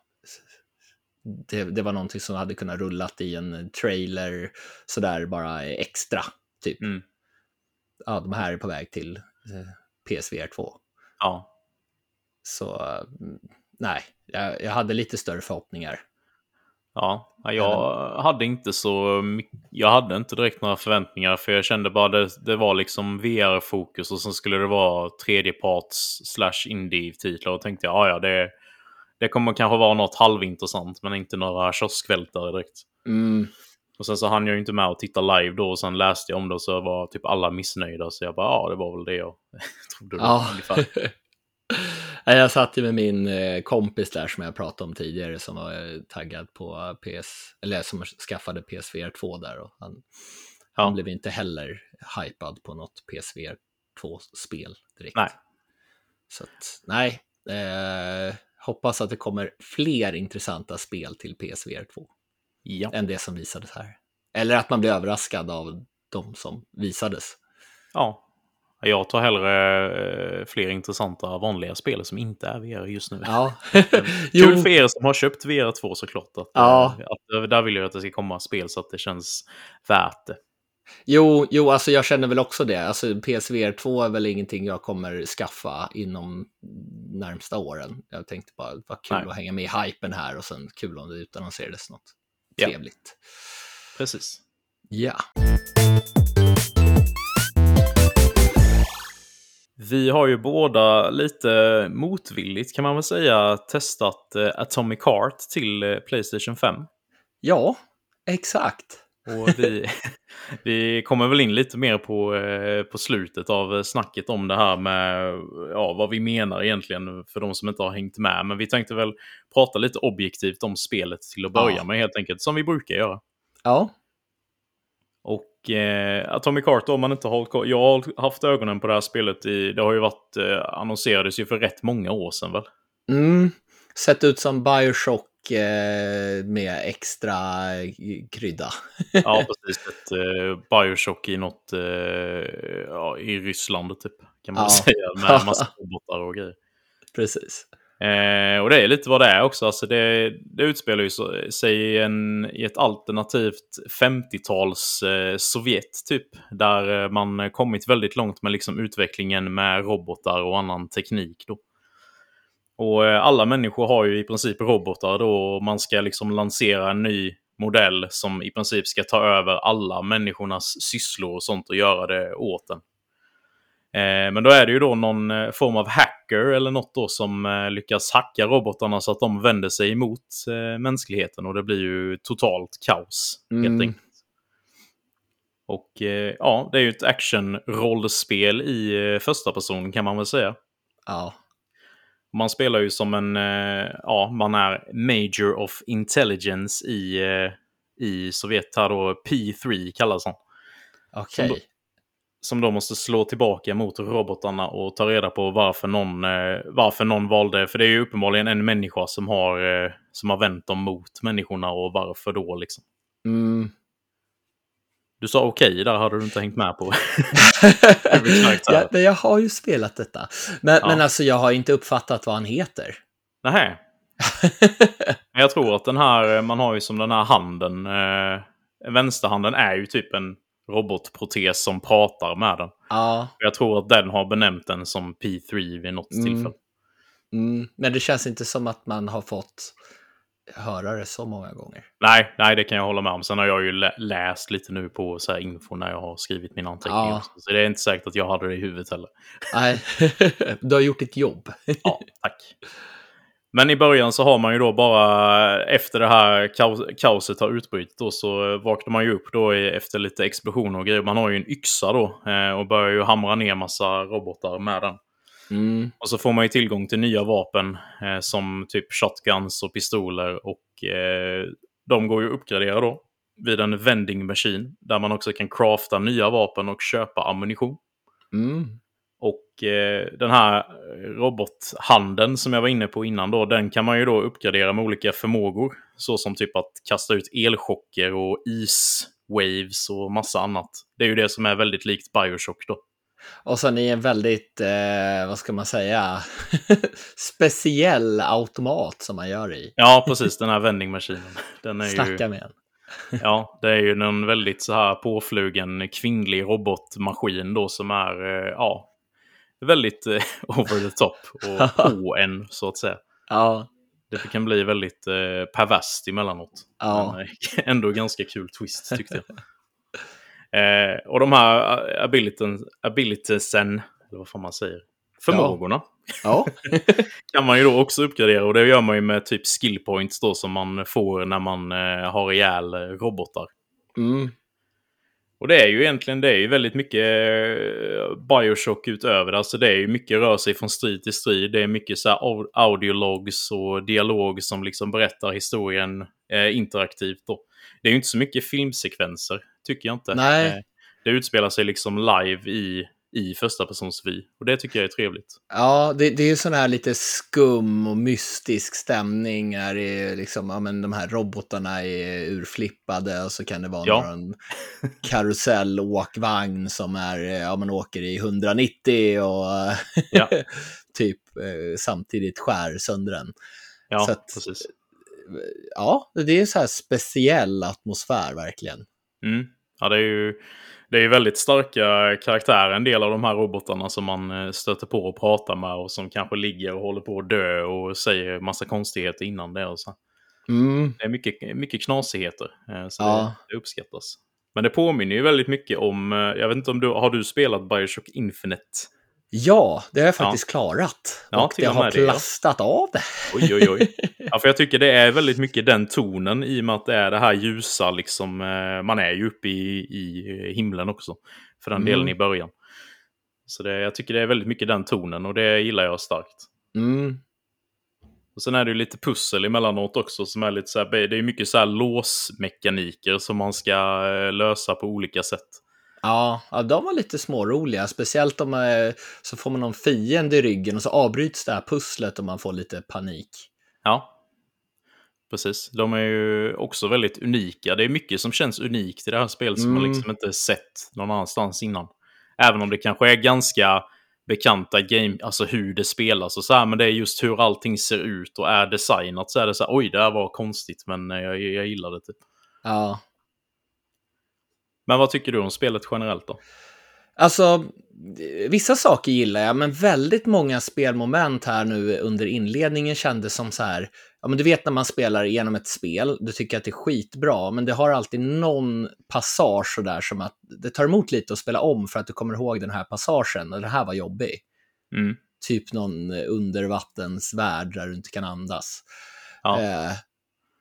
det, det var någonting som hade kunnat rullat i en trailer sådär bara extra, typ. Mm. Ja, de här är på väg till eh, PSVR 2. ja. Så eh, nej, jag, jag hade lite större förhoppningar. Ja, ja, jag hade inte så jag hade inte direkt några förväntningar för jag kände bara det, det var liksom VR-fokus och sen skulle det vara tredjeparts slash indie-titlar och tänkte jag ja, ja, det, det kommer kanske vara något halvintressant men inte några kioskvältare direkt. Mm, Och sen så hann jag ju inte med att titta live då och sen läste jag om det och så var typ alla missnöjda så jag bara ja, det var väl det jag trodde. ja. ungefär. Jag satt ju med min eh, kompis där som jag pratade om tidigare som var eh, taggad på PS, eller som skaffade PSVR 2 där och han, han Ja. blev inte heller hypad på något PSVR 2-spel direkt. Nej. Så att, nej, eh, hoppas att det kommer fler intressanta spel till PSVR 2 Ja. än det som visades här. Eller att man blir överraskad av de som visades. ja. Jag tar hellre eh, fler intressanta vanliga spel som inte är VR just nu. Ja, Kul för er som har köpt VR2 såklart. Att, Ja. eh, att, eh, där vill jag att det ska komma spel så att det känns värt det. Jo, jo, alltså jag känner väl också det. Alltså PSVR 2 är väl ingenting jag kommer skaffa inom närmsta åren. Jag tänkte bara, vad kul Nej. att hänga med i hypen här och sen kul om det utannonserades något Ja. trevligt. Precis. Ja. Vi har ju båda lite motvilligt kan man väl säga testat eh, Atomic Heart till eh, Playstation 5. Ja, exakt. Och vi, vi kommer väl in lite mer på, eh, på slutet av snacket om det här med ja, vad vi menar egentligen för de som inte har hängt med. Men vi tänkte väl prata lite objektivt om spelet till att börja Ja. med helt enkelt, som vi brukar göra. Ja, Och eh, Atomic Heart, om man inte har Jag har haft ögonen på det här spelet i... Det har ju varit... Eh, annonserades ju för rätt många år sedan väl? mm. sett ut som Bioshock eh, med extra eh, krydda. Ja, precis. Ett eh, Bioshock i något... Eh, ja, i Ryssland typ. Kan man Ja. säga. Med massa robotar och grejer. Precis. Eh, och det är lite vad det är också. Alltså det, det utspelar ju sig i, en, i ett alternativt 50-tals eh, Sovjet typ. Där eh, man kommit väldigt långt med liksom utvecklingen med robotar och annan teknik. Då. Och eh, alla människor har ju i princip robotar då och man ska liksom lansera en ny modell som i princip ska ta över alla människornas sysslor och sånt och göra det åt en. Eh, men då är det ju då någon eh, form av hacker eller något då som eh, lyckas hacka robotarna så att de vänder sig emot eh, mänskligheten och det blir ju totalt kaos helt Mm. enkelt. Och ja, det är ju ett action-rollspel i första person kan man väl säga. Ja, Man spelar ju som en, eh, ja, man är Major of Intelligence i, eh, i Sovjet här då, P3 kallas han. okej. Som som då måste slå tillbaka mot robotarna och ta reda på varför någon, eh, varför någon valde, för det är ju uppenbarligen en människa som har, som har vänt dem mot människorna och varför då liksom. Mm. Du sa okej, okay, där hade du inte hängt med på. ja, men jag har ju spelat detta. Men, Ja. men alltså jag har inte uppfattat vad han heter. Men jag tror att den här, man har ju som den här handen, eh, vänsterhanden är ju typ en robotprotes som pratar med den. Ja, Jag tror att den har benämnt den som P3 vid något Mm. tillfälle. mm. men det känns inte som att man har fått höra det så många gånger. Nej, nej, det kan jag hålla med om. Sen har jag ju lä- läst lite nu på så här info när jag har skrivit mina anteckningar. Ja. också. Så det är inte säkert att jag hade det i huvudet heller. Nej, du har gjort ditt jobb. Ja, tack. Men i början så har man ju då bara, efter det här kaos, kaoset har utbrutit då, så vaknar man ju upp då efter lite explosioner och grejer. Man har ju en yxa då eh, och börjar ju hamra ner massa robotar med den. Mm. Och så får man ju tillgång till nya vapen eh, som typ shotguns och pistoler och eh, de går ju att uppgradera då vid en vending machine där man också kan crafta nya vapen och köpa ammunition. Mm. Och eh, den här robothandeln som jag var inne på innan då, den kan man ju då uppgradera med olika förmågor. Så som typ att kasta ut elchocker och iswaves och massa annat. Det är ju det som är väldigt likt Bioshock då. Och sen i en väldigt, eh, vad ska man säga, speciell automat som man gör i. Ja, precis, den här vending maskinen. Den är ju... Snacka med en. Ja, det är ju en väldigt så här påflugen kvinnlig robotmaskin då som är, eh, ja, väldigt eh, over the top och på en så att säga. Ja, Det kan bli väldigt eh, perverst emellanåt. ja. Men eh, ändå ganska kul twist tyckte jag. Eh, och de här eh, abiliten, abilitiesen, eller vad fan man säger, förmågorna ja. kan man ju då också uppgradera och det gör man ju med typ skill points då som man får när man eh, har ihjäl eh, robotar. Mm. Och det är ju egentligen det är ju väldigt mycket eh, Bioshock utöver det. Alltså det är ju mycket rör sig från strid till strid. Det är mycket så här au- audiologs och dialog som liksom berättar historien eh, interaktivt. Då. Det är ju inte så mycket filmsekvenser, tycker jag inte. Nej. Eh, det utspelar sig liksom live i, i första persons vy. Och det tycker jag är trevligt. Ja, det, det är ju sån här lite skum och mystisk stämning. Är det liksom, ja, men de här robotarna är urflippade och så kan det vara Ja. någon karusellåkvagn som är, ja, man åker i 190 och Ja. typ eh, samtidigt skär sönder den. Ja, att- precis. Ja, det är så här speciell atmosfär verkligen. Mm. Ja, det är ju det är väldigt starka karaktärer, en del av de här robotarna som man eh, stöter på och pratar med och som kanske ligger och håller på att dö och säger massa konstigheter innan det. Och så. Mm. Det är mycket, mycket knasigheter, eh, så Ja. det, det uppskattas. Men det påminner ju väldigt mycket om, eh, jag vet inte om du, har du spelat Bioshock Infinite? Ja, det har jag faktiskt klarat. Ja, och det har det, ja. plastat av det. Oj, oj, oj. Ja, för jag tycker det är väldigt mycket den tonen i och med att det är det här ljusa, liksom, eh, man är ju uppe i, i himlen också. För den Mm. delen i början. Så det, jag tycker det är väldigt mycket den tonen och det gillar jag starkt. Mm. Och sen är det ju lite pussel emellanåt också som är lite så här, det är mycket så här låsmekaniker som man ska eh, lösa på olika sätt. Ja, ja, de var lite småroliga. Speciellt om eh, så får man någon fiende i ryggen och så avbryts det här pusslet och man får lite panik. Ja, precis. De är ju också väldigt unika. Det är mycket som känns unikt i det här spelet som man Mm. liksom inte sett någon annanstans innan. Även om det kanske är ganska bekanta game, alltså hur det spelas och så här, men det är just hur allting ser ut och är designat så är det så här, oj, det här var konstigt, men eh, jag, jag gillar det typ. Ja, Men vad tycker du om spelet generellt då? alltså vissa saker gillar jag, men väldigt många spelmoment här nu under inledningen kändes som så här, ja men du vet när man spelar igenom ett spel, du tycker att det är skitbra, men det har alltid någon passage så där som att det tar emot lite att spela om för att du kommer ihåg den här passagen och det här var jobbig. Mm. Typ någon undervattensvärld där du inte kan andas. Ja. Eh,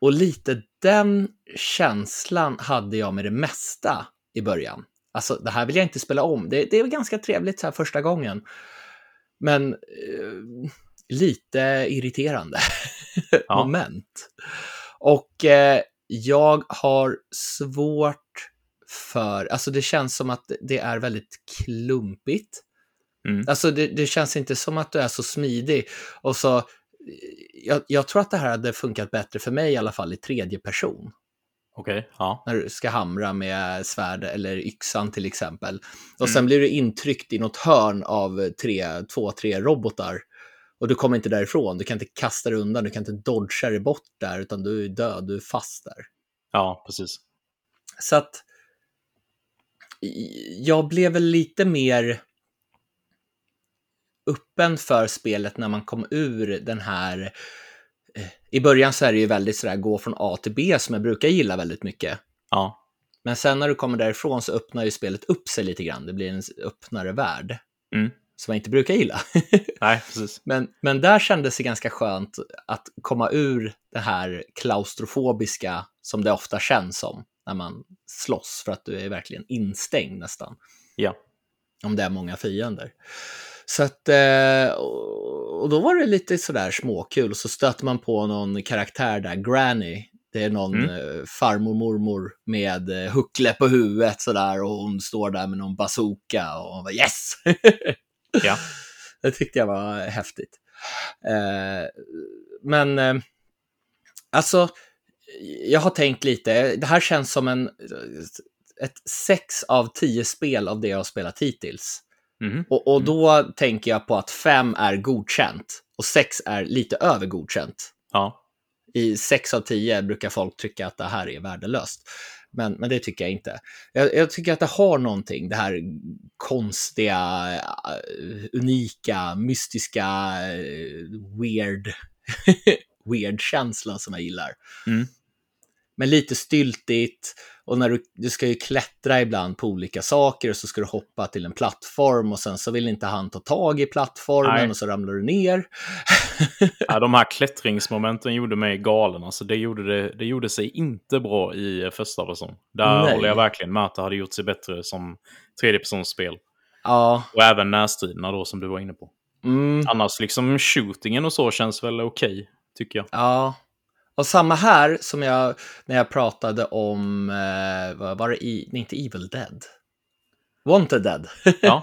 och lite den känslan hade jag med det mesta i början. Alltså, det här vill jag inte spela om. Det, det är ganska trevligt så här första gången. Men eh, lite irriterande Ja. moment. Och eh, jag har svårt för, alltså det känns som att det är väldigt klumpigt. Mm. Alltså det, det känns inte som att du är så smidig. Och så, jag, jag tror att det här hade funkat bättre för mig i alla fall i tredje person. Okej, ja. När du ska hamra med svärd eller yxan till exempel. Och Mm. sen blir du intryckt i något hörn av tre, två, tre robotar. Och du kommer inte därifrån. Du kan inte kasta dig undan, du kan inte dodga dig bort där, utan du är död, du är fast där. Ja, precis. Så att jag blev väl lite mer öppen för spelet när man kom ur den här... eh, I början så är det ju väldigt sådär gå från A till B som jag brukar gilla väldigt mycket. Ja, Men sen när du kommer därifrån så öppnar ju spelet upp sig lite grann. Det blir en öppnare värld. Mm. Som jag inte brukar gilla. nej, precis. men, men där kändes det ganska skönt att komma ur det här klaustrofobiska som det ofta känns som när man slåss för att du är verkligen instängd nästan. Ja. Om det är många fiender. Så att, eh, och och då var det lite sådär småkul. Så stöter man på någon karaktär där, Granny. Det är någon Mm. eh, farmor mormor med eh, huckle på huvudet sådär och hon står där med någon bazooka och hon bara yes! Ja. Det tyckte jag var häftigt. Men alltså, jag har tänkt lite, det här känns som en, ett sex av tio spel av det jag har spelat hittills. Mhm. Och, och då tänker jag på att fem är godkänt och sex är lite över godkänt. Ja. I sex av tio brukar folk tycka att det här är värdelöst. Men, men det tycker jag inte. Jag, jag tycker att det har någonting, det här konstiga, eh, unika, mystiska, eh, weird, weird-känslan som jag gillar. Mm. Men lite styltigt och när du, du ska ju klättra ibland på olika saker och så ska du hoppa till en plattform och sen så vill inte han ta tag i plattformen Nej. och så ramlar du ner. Ja, de här klättringsmomenten gjorde mig galen. Alltså, det, gjorde det, det gjorde sig inte bra i första person. Där Nej. håller jag verkligen med att det hade gjort sig bättre som tredjepersonsspel. Ja, Och även närstriderna då som du var inne på. mm, Annars liksom shootingen och så känns väl okej, tycker jag. ja. Och samma här som jag, när jag pratade om, eh, vad var det, i, nej, inte Evil Dead? Wanted Dead. Ja.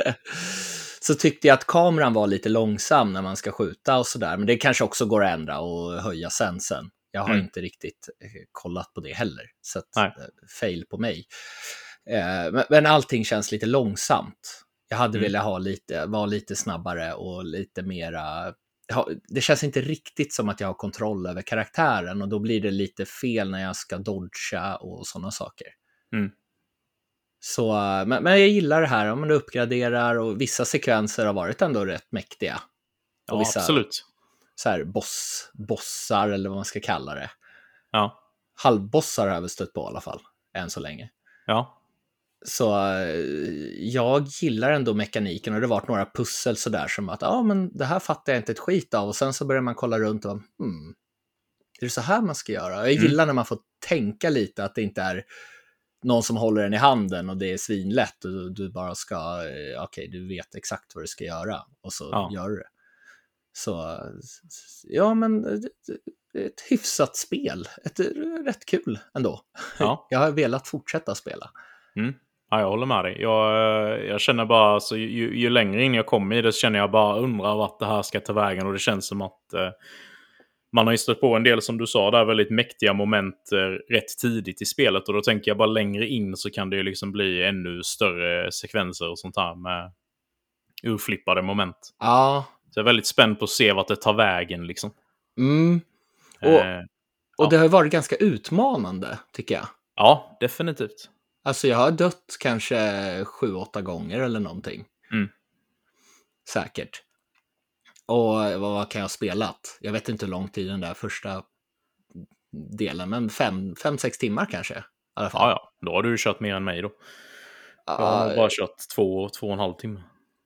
så tyckte jag att kameran var lite långsam när man ska skjuta och sådär. Men det kanske också går att ändra och höja sensen. Jag har Mm. inte riktigt eh, kollat på det heller. Så att, Nej. eh, fail på mig. Eh, men, men allting känns lite långsamt. Jag hade Mm. velat ha lite, vara lite snabbare och lite mera... Det känns inte riktigt som att jag har kontroll över karaktären och då blir det lite fel när jag ska dodga och sådana saker. Mm. Så, eh, men, men jag gillar det här, om man uppgraderar och vissa sekvenser har varit ändå rätt mäktiga. Ja, vissa- absolut. Så här boss, bossar eller vad man ska kalla det. Ja. Halvbossar har jag väl stött på i alla fall, än så länge. Ja. Så eh, jag gillar ändå mekaniken och det varit några pussel sådär som att ja, men det här fattar jag inte ett skit av och sen så börjar man kolla runt och hmm, är det så här man ska göra? Jag Mm. gillar när man får tänka lite att det inte är någon som håller den i handen och det är svinlätt och du, bara ska, eh, okej, du vet exakt vad du ska göra och så Ja. gör du det. Så, eh, ja men är ett hyfsat spel, ett, rätt kul ändå. Ja. Jag har velat fortsätta spela. Mm. Ja, jag håller med dig. Jag, eh, jag känner bara, alltså, ju, ju längre in jag kommer i det så känner jag bara undrar vart det här ska ta vägen. Och det känns som att eh, man har ju stött på en del, som du sa, där väldigt mäktiga moment eh, rätt tidigt i spelet. Och då tänker jag bara längre in så kan det ju liksom bli ännu större sekvenser och sånt här med urflippade moment. Ja, Så jag är väldigt spänd på att se vart det tar vägen liksom. mm. Och- Eh, och Ja. det har varit ganska utmanande tycker jag. ja, definitivt. Alltså jag har dött kanske sju, åtta gånger eller någonting. Mm. Säkert. Och vad, kan jag ha spelat? Jag vet inte hur lång tid den där första delen, men fem, fem sex timmar kanske. I alla fall. Ja, ja. Då har du kört mer än mig då. Jag har bara kört två, två och en halv timme.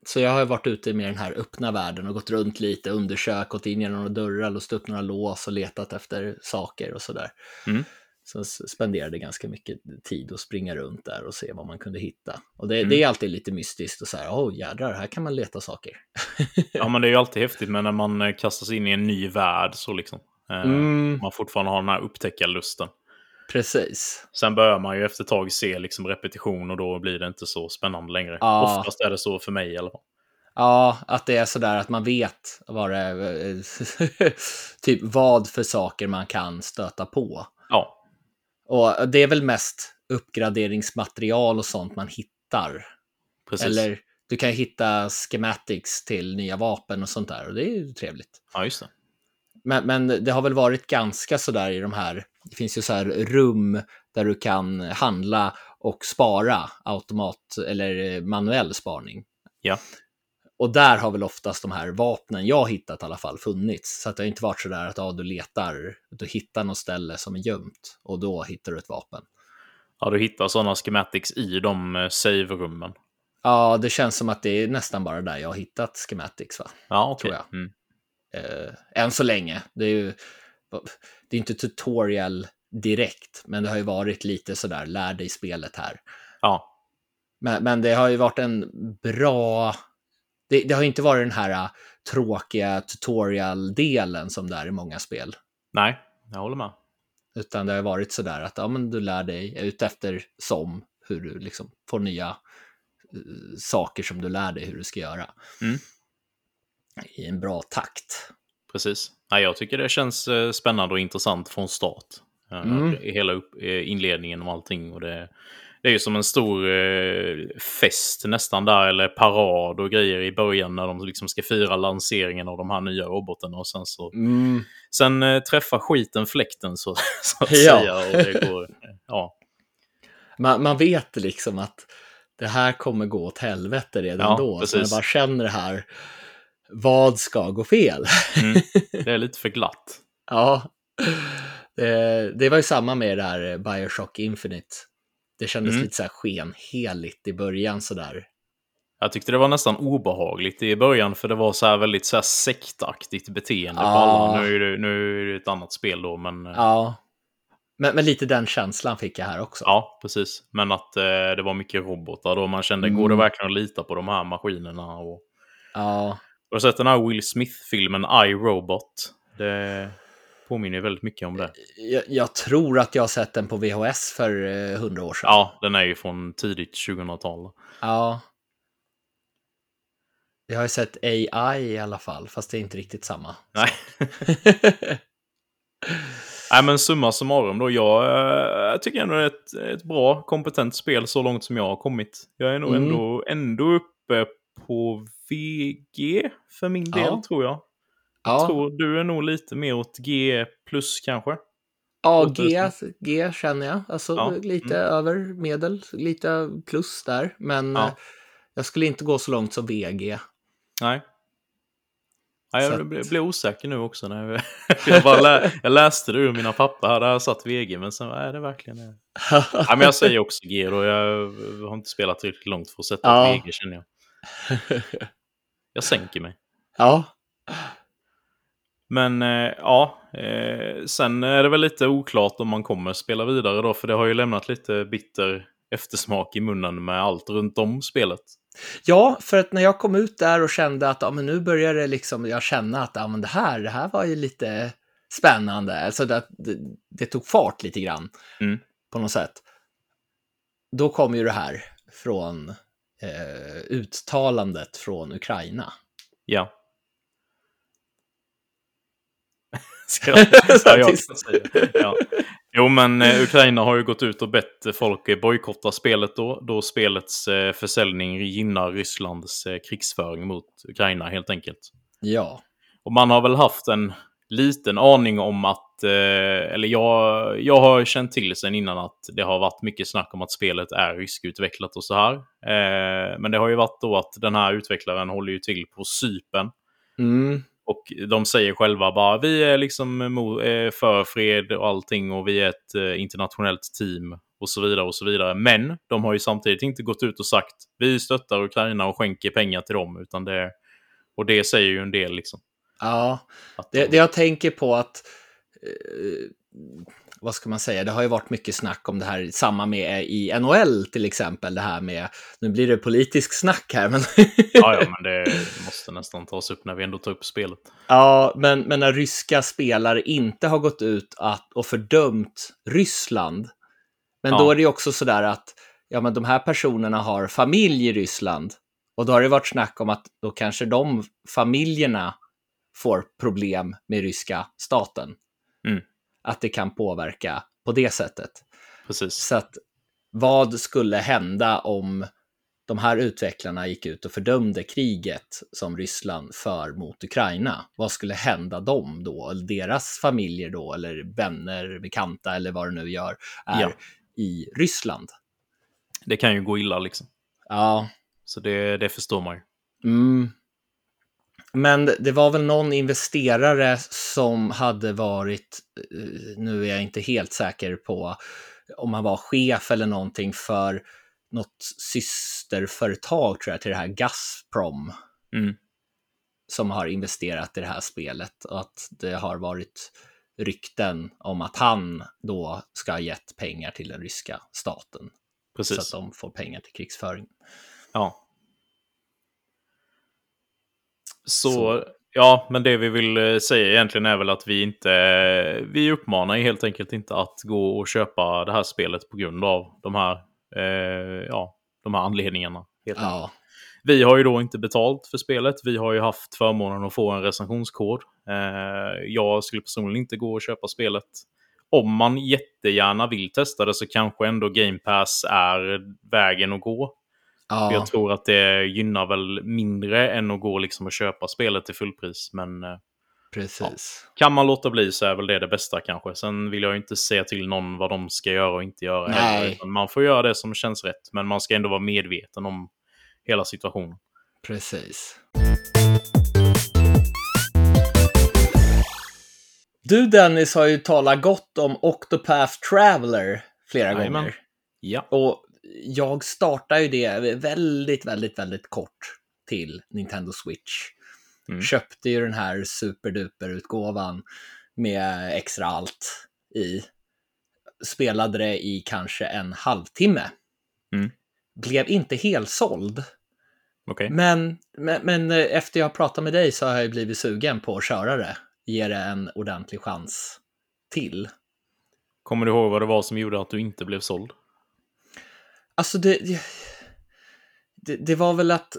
Så jag har varit ute med den här öppna världen och gått runt lite, undersökt, gått in genom några dörrar, låst upp några lås och letat efter saker och sådär. Mm. Så s- spenderade ganska mycket tid att springa runt där och se vad man kunde hitta. Och det, Mm. det är alltid lite mystiskt och så här, åh oh, jädrar, här kan man leta saker. Ja, men det är ju alltid häftigt men när man eh, kastas in i en ny värld så liksom. Eh, Mm, Man fortfarande har den här upptäckarlusten. precis. Sen börjar man ju efter ett tag se liksom repetition och då blir det inte så spännande längre. Ja. Oftast är det så för mig i alla fall. Ja, att det är sådär att man vet vad det är, typ vad för saker man kan stöta på. Och det är väl mest uppgraderingsmaterial och sånt man hittar. Precis. Eller du kan hitta schematics till nya vapen och sånt där och det är ju trevligt. Ja, just det. Men, men det har väl varit ganska sådär i de här, det finns ju så här rum där du kan handla och spara automat eller manuell sparning. Ja. Och där har väl oftast de här vapnen jag hittat i alla fall funnits. Så att det har inte varit så där att ja, du letar, du hittar något ställe som är gömt och då hittar du ett vapen. Ja, du hittar sådana schematics i de eh, save-rummen. Ja, det känns som att det är nästan bara där jag har hittat schematics va? Ja. Tror jag. Mm. Eh, än så länge. Det är ju det är inte tutorial direkt, men det har ju varit lite sådär, lär dig spelet här. Ja, Men, men det har ju varit en bra... Det, det har inte varit den här uh, tråkiga tutorial-delen som det är i många spel. nej, jag håller med. Utan det har varit sådär att ja, men du lär dig ut efter som hur du liksom får nya eh, saker som du lär dig hur du ska göra. Mm. I en bra takt. Precis. Nej, jag tycker det känns eh, spännande och intressant från start. Mm. Hela upp, inledningen och allting. Och det, det är ju som en stor eh, fest nästan där, eller parad och grejer i början när de liksom ska fira lanseringen av de här nya robotarna. Och sen så Mm. sen eh, träffar skiten fläkten så, så att Ja. säga. Och det går, ja, Man, man vet liksom att det här kommer gå åt helvete redan Ja, då. Så precis. man bara känner det här, vad ska gå fel? mm, det är lite för glatt. Ja, det, det var ju samma med det här Bioshock Infinite. Det kändes Mm. lite så här skenheligt i början sådär. Jag tyckte det var nästan obehagligt i början för det var så här väldigt så här sektaktigt beteende på Ja. alla. Nu är, det, nu är det ett annat spel då, men ja, Ja, men, men lite den känslan fick jag här också. ja precis. Men att eh, det var mycket robotar då. Man kände, Mm. går det verkligen att lita på de här maskinerna? Och... Ja, Har du sett den här Will Smith-filmen I, Robot? Det påminner väldigt mycket om det. jag, jag tror att jag har sett den på VHS för eh, hundra år sedan. Ja, den är ju från tidigt 2000-tal. ja. Jag har ju sett AI i alla fall, fast det är inte riktigt samma. Nej. Nej, men summa summarum då. Jag, eh, jag tycker ändå det är ett, ett bra, kompetent spel så långt som jag har kommit. Jag är nog Mm. ändå, ändå uppe på VG för min del, Ja. tror jag. Ja, Tror, du är nog lite mer åt G plus kanske. ja G, G känner jag. Alltså Ja, lite mm. över medel, lite plus där. Men Ja. eh, jag skulle inte gå så långt som VG. Nej. Så jag att- blev, osäker nu också. När jag, jag, bara lä, jag läste det ur mina papper här, där satt VG, men sen är det verkligen det? Nej, men jag säger också G då. Jag har inte spelat tillräckligt långt för att sätta Ja. VG känner jag. Jag sänker mig. ja, Men eh, ja, eh, sen är det väl lite oklart om man kommer spela vidare då, för det har ju lämnat lite bitter eftersmak i munnen med allt runt om spelet. Ja, för att när jag kom ut där och kände att ja, men nu börjar det liksom, jag känna att ja, men det, här, det här var ju lite spännande. Alltså det, det, det tog fart lite grann Mm. på något sätt. Då kom ju det här från eh, uttalandet från Ukraina. Ja. Ska jag, ja. Jo, men eh, Ukraina har ju gått ut och bett folk bojkotta spelet då, då spelets eh, försäljning gynnar Rysslands eh, krigsföring mot Ukraina helt enkelt. Ja, Och man har väl haft en liten aning om att, eh, eller jag, jag har känt till sen innan att det har varit mycket snack om att spelet är ryskutvecklat och så här. Eh, men det har ju varit då att den här utvecklaren håller ju till på Sypen. mm, Och de säger själva bara vi är liksom eh, för fred och allting och vi är ett eh, internationellt team och så vidare och så vidare. Men de har ju samtidigt inte gått ut och sagt vi stöttar Ukraina och skänker pengar till dem utan det och det säger ju en del liksom. ja. Det, de- det jag tänker på att, eh, vad ska man säga, det har ju varit mycket snack om det här, samma med i NHL till exempel, det här med, nu blir det politisk snack här, men Ja, ja, men det måste nästan tas upp när vi ändå tar upp spelet. Ja, men, men när ryska spelare inte har gått ut att, och fördömt Ryssland, men Ja. då är det ju också sådär att ja, men de här personerna har familj i Ryssland och då har det varit snack om att då kanske de familjerna får problem med ryska staten. Mm. Att det kan påverka på det sättet. Precis. Så att vad skulle hända om de här utvecklarna gick ut och fördömde kriget som Ryssland för mot Ukraina? Vad skulle hända dem då? Eller deras familjer då? Eller vänner, bekanta eller vad det nu gör är Ja. i Ryssland? Det kan ju gå illa liksom. Ja, Så det, det förstår man ju. Mm. Men det var väl någon investerare som hade varit, eh, nu är jag inte helt säker på om han var chef eller någonting för något systerföretag tror jag till det här Gazprom Mm. som har investerat i det här spelet och att det har varit rykten om att han då ska ha gett pengar till den ryska staten Precis. så att de får pengar till krigsföring. Ja. Så, Så. ja, men det vi vill eh, säga egentligen är väl att vi inte, vi uppmanar helt enkelt inte att gå och köpa det här spelet på grund av de här, eh, ja, de här anledningarna. Helt enkelt. Ja, Vi har ju då inte betalt för spelet. Vi har ju haft förmånen att få en recensionskod. Eh, jag skulle personligen inte gå och köpa spelet. Om man jättegärna vill testa det så kanske ändå Game Pass är vägen att gå. Ja. Jag tror att det gynnar väl mindre än att gå liksom och köpa spelet till fullpris. Men eh, precis. kan man låta bli så är väl det det bästa kanske. Sen vill jag inte säga till någon vad de ska göra och inte göra. Nej. heller, Man får göra det som känns rätt. Men man ska ändå vara medveten om hela situationen. Precis. Du Dennis har ju talat gott om Octopath Traveler flera Jajamän. gånger. Ja. Och jag startade ju det väldigt, väldigt, väldigt kort till Nintendo Switch. Mm. Köpte ju den här superduper-utgåvan med extra allt i. Spelade det i kanske en halvtimme. Mm. Blev inte helsåld. Okej. Men, men, men eh, efter jag pratat med dig så har jag blivit sugen på att köra det. Ge det en ordentlig chans till. Kommer du ihåg vad det var som gjorde att du inte blev såld? Alltså det, det, det var väl att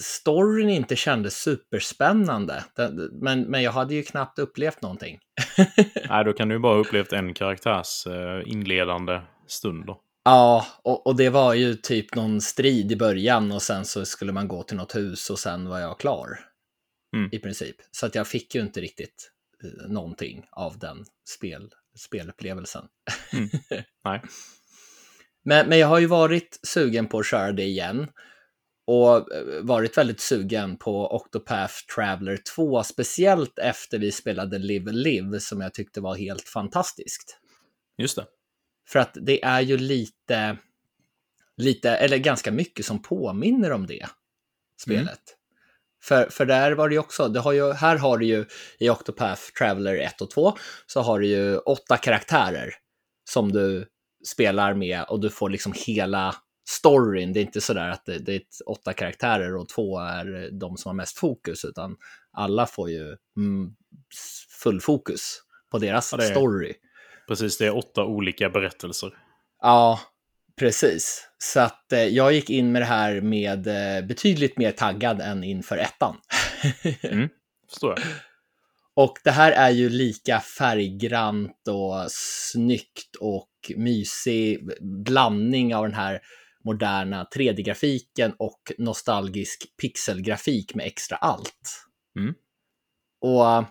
storyn inte kändes superspännande. Men, men jag hade ju knappt upplevt någonting. Nej, då kan du bara ha upplevt en karaktärs eh, inledande stund då. Ja, och, och det var ju typ någon strid i början och sen så skulle man gå till något hus och sen var jag klar. Mm. I princip. Så att jag fick ju inte riktigt eh, någonting av den spel, spelupplevelsen. Mm. Nej. Men, men jag har ju varit sugen på att köra det igen. Och eh, varit väldigt sugen på Octopath Traveler 2, speciellt efter vi spelade Live Live som jag tyckte var helt fantastiskt. Just det. För att det är ju lite, lite, eller ganska mycket som påminner om det spelet. För, för där var det ju också, det har ju, här har du ju i Octopath Traveler 1 och 2 så har du ju åtta karaktärer som du spelar med och du får liksom hela storyn. Det är inte sådär att det, det är åtta karaktärer och två är de som har mest fokus, utan alla får ju mm, full fokus på deras Ja, är- story. Precis, det är åtta olika berättelser. Ja, precis. Så att eh, jag gick in med det här med eh, betydligt mer taggad än inför ettan. Förstår jag. och det här är ju lika färggrant och snyggt och mysig blandning av den här moderna 3D-grafiken och nostalgisk pixelgrafik med extra allt. Mm. Och eh,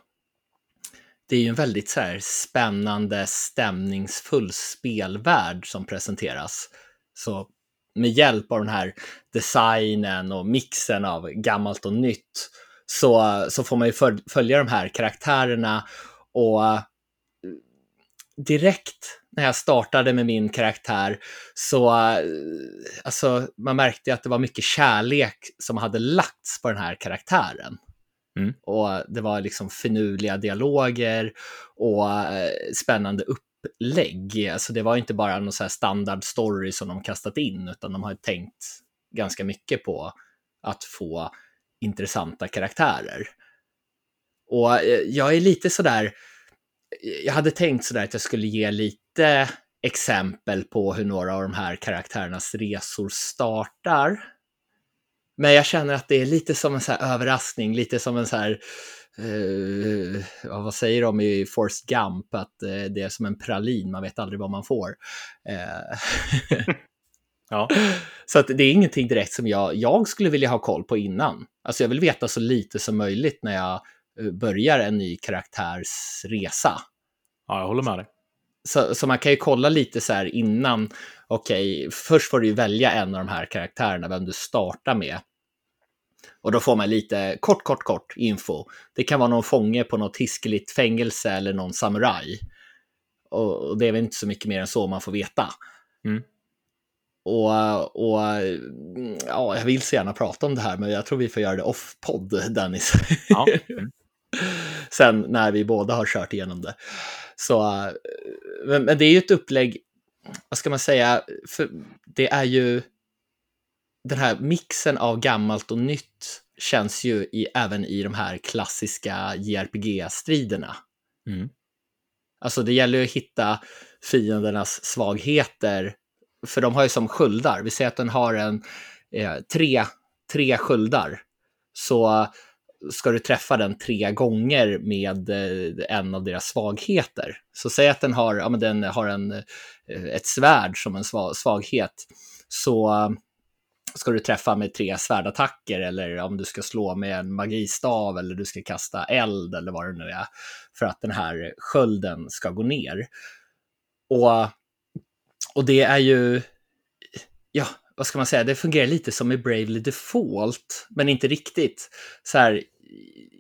det är ju en väldigt så här spännande, stämningsfull spelvärld som presenteras. Så med hjälp av den här designen och mixen av gammalt och nytt så, så får man ju föl- följa de här karaktärerna och eh, direkt när jag startade med min karaktär så eh, alltså, man märkte att det var mycket kärlek som hade lagts på den här karaktären. Mm. Och det var liksom finurliga dialoger och eh, spännande upplägg. Alltså det var inte bara någon så standard story som de kastat in, utan de har tänkt ganska mycket på att få intressanta karaktärer. Och eh, jag är lite sådär, jag hade tänkt sådär att jag skulle ge lite exempel på hur några av de här karaktärernas resor startar. Men jag känner att det är lite som en så överraskning, lite som en så här, uh, vad säger de i Forrest Gump, att uh, det är som en pralin, man vet aldrig vad man får. Uh, ja. Så att det är ingenting direkt som jag, jag skulle vilja ha koll på innan. Alltså jag vill veta så lite som möjligt när jag börjar en ny karaktärs resa. Ja, jag håller med dig. Så, så man kan ju kolla lite så här innan, okej, okay, först får du välja en av de här karaktärerna, vem du startar med. Och då får man lite kort, kort, kort info. Det kan vara någon fånge på något hiskeligt fängelse eller någon samuraj. Och, och det är väl inte så mycket mer än så man får veta. Mm. Och, och ja, jag vill så gärna prata om det här, men jag tror vi får göra det off-podd, Dennis. Ja. Mm. Sen när vi båda har kört igenom det. Så, men, men det är ju ett upplägg, vad ska man säga, det är ju den här mixen av gammalt och nytt känns ju i, även i de här klassiska JRPG-striderna. Mm. Alltså det gäller ju att hitta fiendernas svagheter, för de har ju som sköldar. Vi säger att den har en eh, tre, tre sköldar. Så ska du träffa den tre gånger med eh, en av deras svagheter. Så säg att den har, ja, men den har en, eh, ett svärd som en svaghet. Så eh, ska du träffa med tre svärdattacker eller om du ska slå med en magistav eller du ska kasta eld eller vad det nu är för att den här skölden ska gå ner. Och, och det är ju, ja, vad ska man säga, det fungerar lite som i Bravely Default, men inte riktigt. Så här,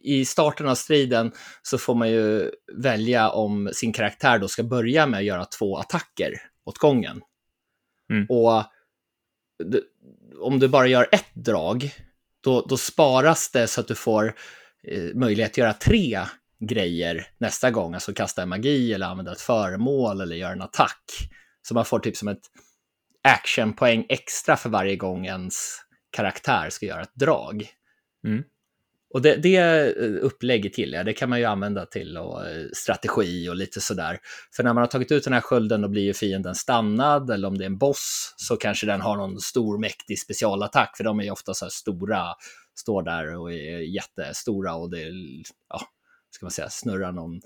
i starten av striden så får man ju välja om sin karaktär då ska börja med att göra två attacker åt gången. Mm. Och om du bara gör ett drag, då, då sparas det så att du får eh, möjlighet att göra tre grejer nästa gång, alltså kasta en magi eller använda ett föremål eller göra en attack. Så man får typ som ett actionpoäng extra för varje gång ens karaktär ska göra ett drag. Mm. Och det, det eh, upplägget till jag, det kan man ju använda till och, eh, strategi och lite sådär. För när man har tagit ut den här skölden då blir ju fienden stannad, eller om det är en boss så kanske den har någon stor mäktig specialattack, för de är ju ofta så här stora, står där och är jättestora och det, ja, ska man säga, snurrar någon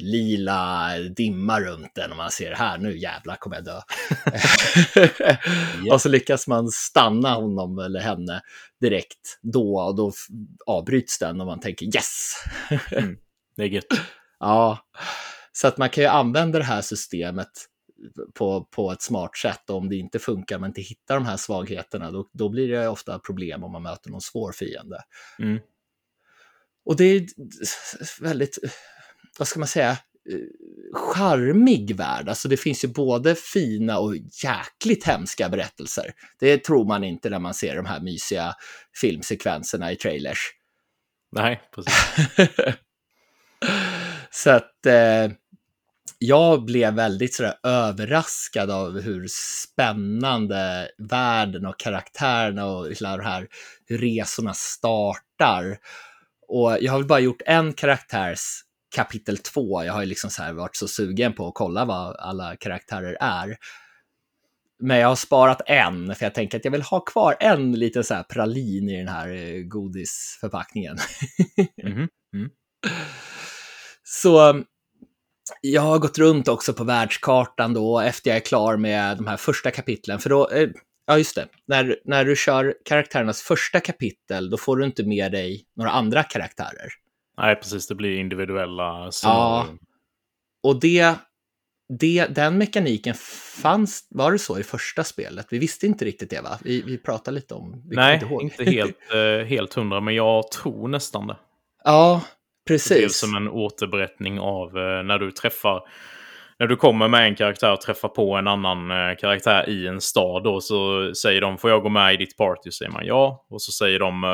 lila dimma runt den och man ser här, nu jävlar kommer jag dö. yeah. Och så lyckas man stanna honom eller henne direkt då och då avbryts den och man tänker yes! mm, det är gött. Ja, så att man kan ju använda det här systemet på, på ett smart sätt. Och om det inte funkar, man inte hittar de här svagheterna, då, då blir det ofta problem om man möter någon svår fiende. Mm. Och det är väldigt vad ska man säga, eh, charmig värld. Alltså det finns ju både fina och jäkligt hemska berättelser. Det tror man inte när man ser de här mysiga filmsekvenserna i trailers. Nej, precis. Så att eh, jag blev väldigt sådär överraskad av hur spännande världen och karaktärerna och hela det här, hur resorna startar. Och jag har väl bara gjort en karaktärs kapitel två. Jag har ju liksom så varit så sugen på att kolla vad alla karaktärer är. Men jag har sparat en, för jag tänker att jag vill ha kvar en liten så pralin i den här eh, godisförpackningen. mm. Mm. Så jag har gått runt också på världskartan då efter jag är klar med de här första kapitlen. För då, eh, ja just det, när, när du kör karaktärernas första kapitel, då får du inte med dig några andra karaktärer. Nej, precis. Det blir individuella Ja. Och det, det, den mekaniken fanns, var det så i första spelet? Vi visste inte riktigt det va? Vi, vi pratade lite om Nej, inte, inte, helt, eh, helt hundra, men jag tror nästan det. Ja, precis. Det blev som en återberättning av eh, när du träffar när du kommer med en karaktär och träffar på en annan eh, karaktär i en stad då så säger de får jag gå med i ditt party? säger man ja. Och så säger de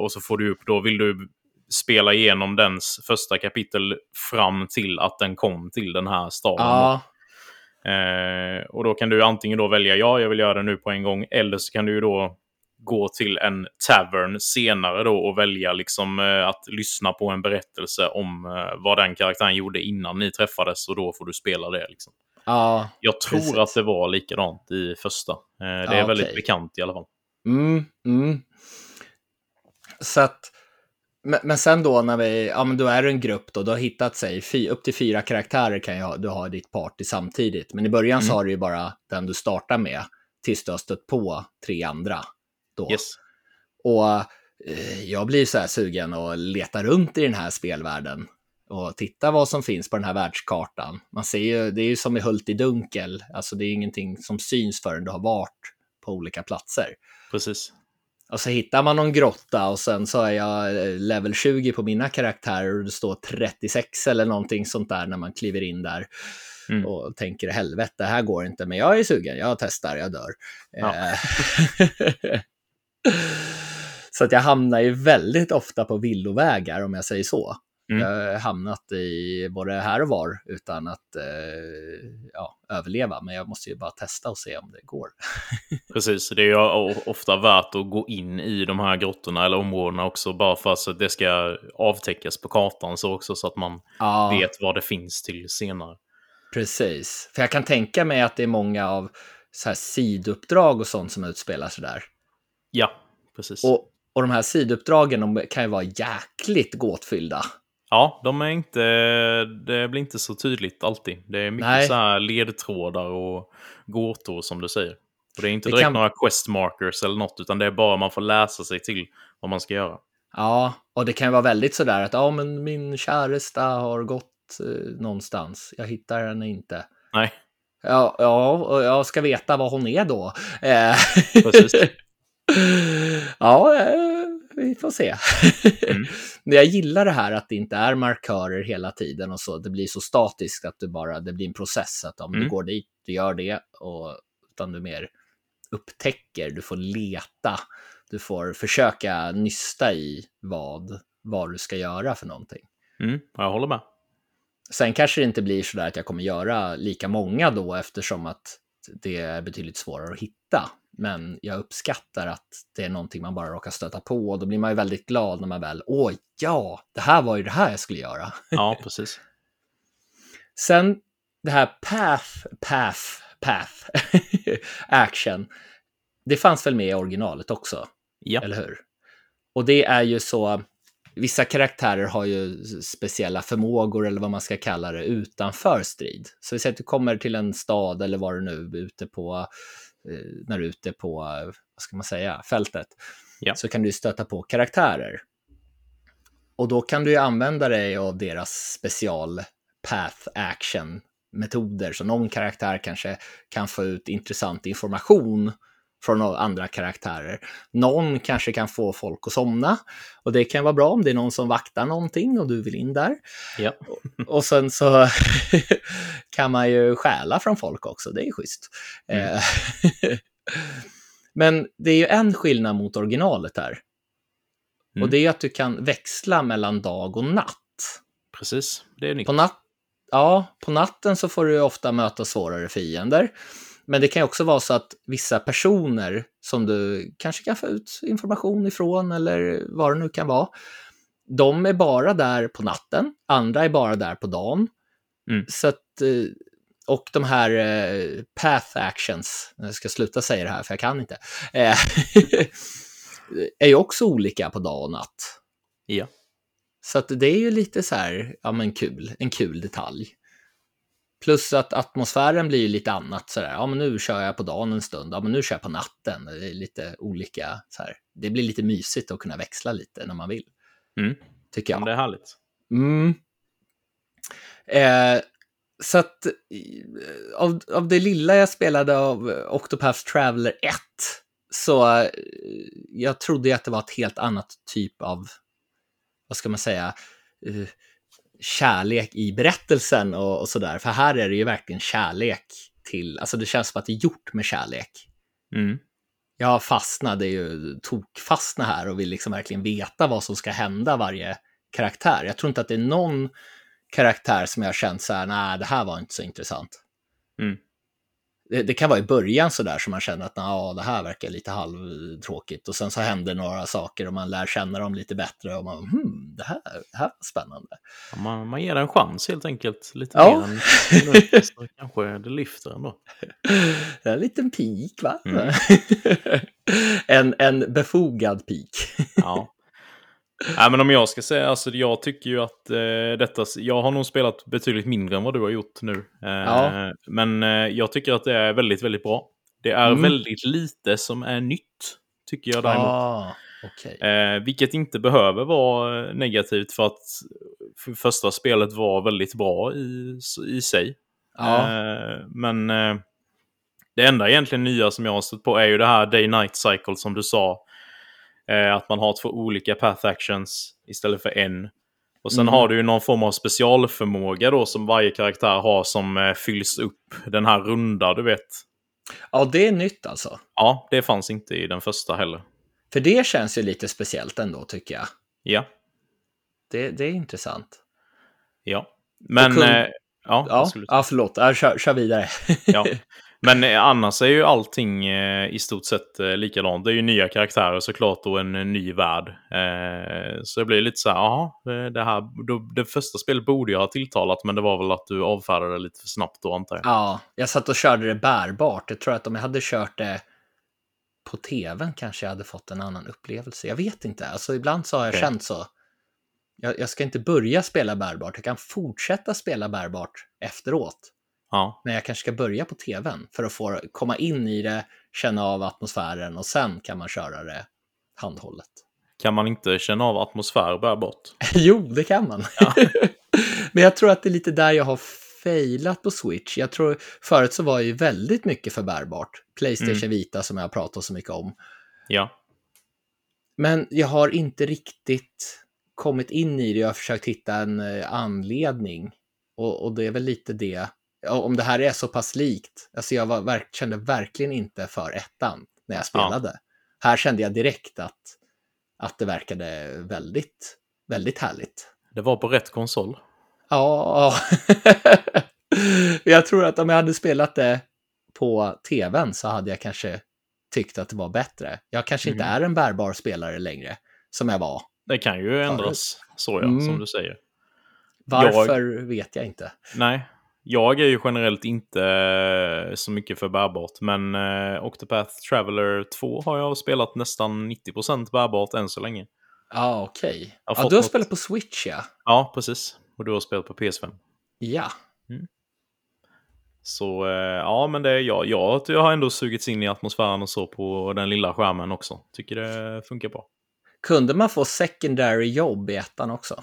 och så får du upp då vill du spela igenom dens första kapitel fram till att den kom till den här staden. Ja. Eh, och då kan du antingen då välja ja, jag vill göra det nu på en gång, eller så kan du då gå till en tavern senare då och välja liksom eh, att lyssna på en berättelse om eh, vad den karaktären gjorde innan ni träffades och då får du spela det. Liksom. Ja, jag tror precis. att det var likadant i första. Eh, det är ja, väldigt bekant i alla fall. Mm, mm. Så att, men, men sen då när vi, ja men då är det en grupp då, du har hittat sig, fy, upp till fyra karaktärer kan jag, du ha i ditt party samtidigt. Men i början Mm. så har du ju bara den du startar med, tills du har stött på tre andra. Då. Yes. Och eh, jag blir så här sugen och letar runt i den här spelvärlden och titta vad som finns på den här världskartan. Man ser ju, det är ju som i Hult i dunkel, alltså det är ingenting som syns förrän du har varit på olika platser. Precis. Och så hittar man någon grotta och sen så är jag eh, level 20 på mina karaktärer och det står 36 eller någonting sånt där när man kliver in där. Mm. Och tänker helvete, det här går inte, men jag är sugen, jag testar, jag dör. Ja. Eh, så att jag hamnar ju väldigt ofta på villovägar om jag säger så. Mm. Har hamnat i både här och var utan att eh, ja, överleva, men jag måste ju bara testa och se om det går. Precis, det är ju ofta värt att gå in i de här grottorna eller områdena också bara för att det ska avtäckas på kartan så också så att man Ja. vet vad det finns till senare. Precis, för jag kan tänka mig att det är många av så här sidouppdrag och sånt som utspelar sig där. Ja, precis. Och, och de här sidouppdragen de kan ju vara jäkligt gåtfyllda. Ja, de är inte, det blir inte så tydligt alltid. Det är mycket Nej. så här ledtrådar och gåtor som du säger. Och det är inte direkt kan- några quest markers eller något, utan det är bara man får läsa sig till vad man ska göra. Ja, och det kan ju vara väldigt sådär att ja, men min käresta har gått eh, någonstans. Jag hittar henne inte. Nej, Ja, ja, och jag ska veta vad hon är då. Eh, Precis. ja, eh, vi får se. Mm. Men jag gillar det här att det inte är markörer hela tiden och så. Det blir så statiskt att du bara, det blir en process. Att om du Mm. går dit, du gör det. Och, utan du mer upptäcker, du får leta. Du får försöka nysta i vad, vad du ska göra för någonting. mm, jag håller med. Sen kanske det inte blir så där att jag kommer göra lika många då eftersom att det är betydligt svårare att hitta. Men jag uppskattar att det är någonting man bara råkar stöta på och då blir man ju väldigt glad när man väl, åh ja, det här var ju det här jag skulle göra. Ja, precis. Sen det här path, path, path, action. Det fanns väl med i originalet också, Ja, eller hur? Och det är ju så, vissa karaktärer har ju speciella förmågor eller vad man ska kalla det utanför strid. Så vi säger att du kommer till en stad eller vad du nu ute på, när du är ute på, eh, vad ska man säga, fältet. Ja. Så kan du stöta på karaktärer. Och då kan du ju använda dig av deras special path action metoder. Så någon karaktär kanske kan få ut intressant information från andra karaktärer. Någon kanske kan få folk att somna och det kan vara bra om det är någon som vaktar någonting och du vill in där. ja. Och sen så kan man ju stjäla från folk också, det är schysst. Mm. Eh, Men det är ju en skillnad mot originalet här. Mm. Och det är att du kan växla mellan dag och natt. precis. Det är nytt. På, natt, ja, på natten så får du ofta möta svårare fiender. Men det kan ju också vara så att vissa personer som du kanske kan få ut information ifrån eller vad det nu kan vara. De är bara där på natten, andra är bara där på dagen. Mm. Så att, eh, och de här eh, path actions, jag ska sluta säga det här för jag kan inte, eh, är ju också olika på dag och natt. Ja. Så att det är ju lite så här, ja men kul, en kul detalj. Plus att atmosfären blir lite annat sådär, ja men nu kör jag på dagen en stund, ja men nu kör jag på natten. Det är lite olika så här. Det blir lite mysigt att kunna växla lite när man vill. Mm. Tycker Men jag. det är härligt. Mm. Eh, så att av, av det lilla jag spelade av Octopath Traveler 1 så eh, jag trodde att det var ett helt annat typ av, vad ska man säga, eh, kärlek i berättelsen och, och sådär. För här är det ju verkligen kärlek till, alltså det känns som att det är gjort med kärlek. Mm. Jag fastnade ju, tokfastna här och vill liksom verkligen veta vad som ska hända varje karaktär. Jag tror inte att det är någon karaktär som jag har känt så här, nej, det här var inte så intressant. Mm. Det, det kan vara i början så där som man känner att ja, det här verkar lite halvtråkigt och sen så händer några saker och man lär känna dem lite bättre och man, hmm, det här, det här var spännande. Ja, Man, man ger en chans helt enkelt. Lite Ja. mer än så kanske det lyfter ändå. Det är en liten pik, va? Mm. en, en befogad peak. Ja. Nej, men om jag ska säga, alltså jag tycker ju att eh, detta, jag har nog spelat betydligt mindre än vad du har gjort nu. Eh, Ja. Men eh, jag tycker att det är väldigt, väldigt bra. Det är Mm. väldigt lite som är nytt, tycker jag däremot. Ah, okej. Eh, vilket inte behöver vara eh, negativt för att för första spelet var väldigt bra i, i sig. Ja, Eh, men eh, det enda egentligen nya som jag har stött på är ju det här day-night cycle som du sa. Eh, att man har två olika path actions istället för en. Och sen Mm. har du ju någon form av specialförmåga då som varje karaktär har som eh, fylls upp. Den här runda, du vet. ja, det är nytt alltså. Ja, det fanns inte i den första heller. För det känns ju lite speciellt ändå, tycker jag. Ja, Det, det är intressant. ja. Men... kung- eh, ja, Ja, absolut. ja förlåt. Ja, kör, kör vidare. Ja. Men eh, annars är ju allting eh, i stort sett eh, likadant. Det är ju nya karaktärer såklart och en, ny värld. Så det blir lite så här, jaha, det, här, det första spelet borde jag ha tilltalat, men det var väl att du avfärdade det lite för snabbt då antar jag. Ja, jag satt och körde det bärbart. Jag tror att om jag hade kört det på tvn kanske jag hade fått en annan upplevelse. Jag vet inte. Alltså ibland så har jag Okej. känt så. Jag, jag ska inte börja spela bärbart. Jag kan fortsätta spela bärbart efteråt. Ja, Men jag kanske ska börja på tvn för att få komma in i det, känna av atmosfären och sen kan man köra det handhållet. kan man inte känna av atmosfär bärbart? jo, det kan man. Ja. Men jag tror att det är lite där jag har failat på Switch. Jag tror, förut så var ju väldigt mycket för bärbart. Playstation Mm. Vita som jag har pratat så mycket om. Ja, Men jag har inte riktigt kommit in i det. Jag har försökt hitta en eh, anledning. Och, och det är väl lite det. Ja, Om det här är så pass likt. Alltså jag var, verk, kände verkligen inte för ettan när jag spelade. Här kände jag direkt att, att det verkade väldigt, väldigt härligt. det var på rätt konsol. Ja, jag tror att om jag hade spelat det på tvn så hade jag kanske tyckt att det var bättre. Jag kanske inte Mhm. är en bärbar spelare längre, som jag var. Det kan ju ändras, så ja, Mm. som du säger. Varför vet jag inte. Nej, jag är ju generellt inte eh, så mycket för bärbart, men eh, Octopath Traveler 2 har jag spelat nästan 90% bärbart än så länge. Ja, okej. Jag har Ja, fått du har något- spelat på Switch, ja. Ja, precis. Och du har spelat på PS5. Ja, Så eh, ja, men det är jag. Jag, jag har ändå sugits in i atmosfären och så på den lilla skärmen också. Tycker det funkar bra. kunde man få secondary jobb i ettan också?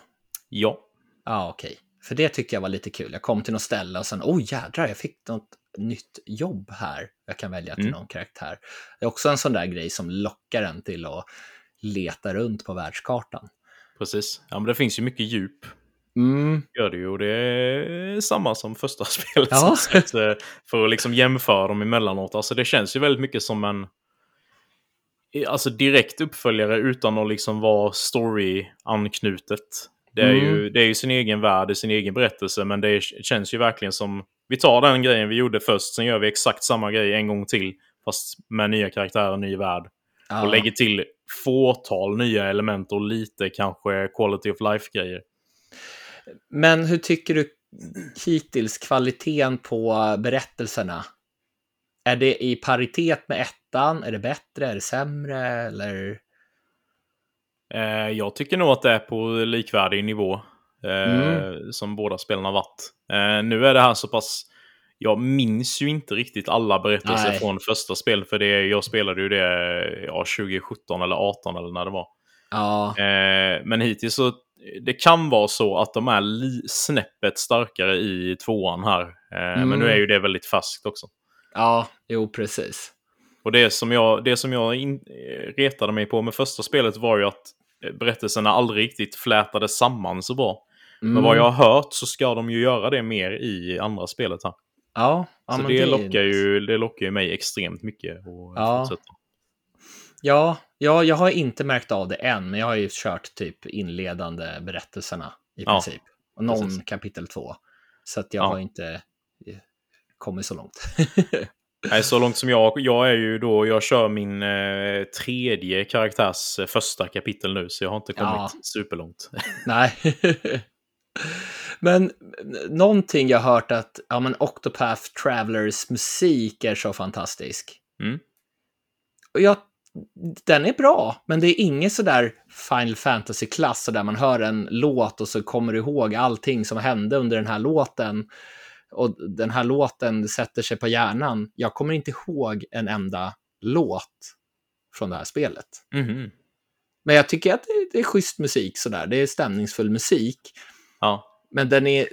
Ja, Ja, okej. För det tycker jag var lite kul. Jag kom till något ställe och sen, oh, jädrar, jag fick något nytt jobb här. Jag kan välja till Mm. någon karaktär. Det är också en sån där grej som lockar en till att leta runt på världskartan. precis. Ja, men det finns ju mycket djup. Mm, Gör det ju och det är samma som första spelet. Ja. som för att liksom jämföra dem emellanåt. Alltså det känns ju väldigt mycket som en alltså direkt uppföljare utan att liksom vara story-anknutet. Det är, ju, Mm. det är ju sin egen värld, sin egen berättelse, men det är, känns ju verkligen som... Vi tar den grejen vi gjorde först, sen gör vi exakt samma grej en gång till, fast med nya karaktärer, ny värld. ja. Och lägger till fåtal nya element och lite kanske quality of life-grejer. Men hur tycker du hittills kvaliteten på berättelserna? Är det i paritet med ettan? Är det bättre? Är det sämre? Eller? Eh, jag tycker nog att det är på likvärdig nivå eh, Mm. som båda spelarna varit. Eh, nu är det här så pass... Jag minns ju inte riktigt alla berättelser Nej. från första spelet, för det, jag spelade ju det ja, 2017 eller 2018 eller när det var. Ja, Eh, men hittills så... Det kan vara så att de är snäppet starkare i tvåan här. Mm. Men nu är ju det väldigt färskt också. ja, jo precis. Och det som jag, det som jag in, eh, retade mig på med första spelet var ju att berättelserna aldrig riktigt flätade samman så bra. Mm. Men vad jag har hört så ska de ju göra det mer i andra spelet här. Ja, ja så men det, är lockar ju, det lockar ju mig extremt mycket. Och Ja. fortsätta. Ja, ja, jag har inte märkt av det än, men jag har ju kört typ inledande berättelserna i Ja, princip. Och någon precis. kapitel två. Så att jag Ja. har inte eh, kommit så långt. Nej, så långt som jag, jag är ju då, jag kör min eh, tredje karaktärs eh, första kapitel nu, så jag har inte kommit Ja. superlångt. Nej. men någonting jag hört att ja, men Octopath Travelers musik är så fantastisk. Mm. Och jag den är bra, men det är inget sådär Final Fantasy-klass där man hör en låt och så kommer du ihåg allting som hände under den här låten. Och den här låten sätter sig på hjärnan. Jag kommer inte ihåg en enda låt från det här spelet. Mhm. Men jag tycker att det, det är schysst musik sådär. Det är stämningsfull musik. Ja. Men den är,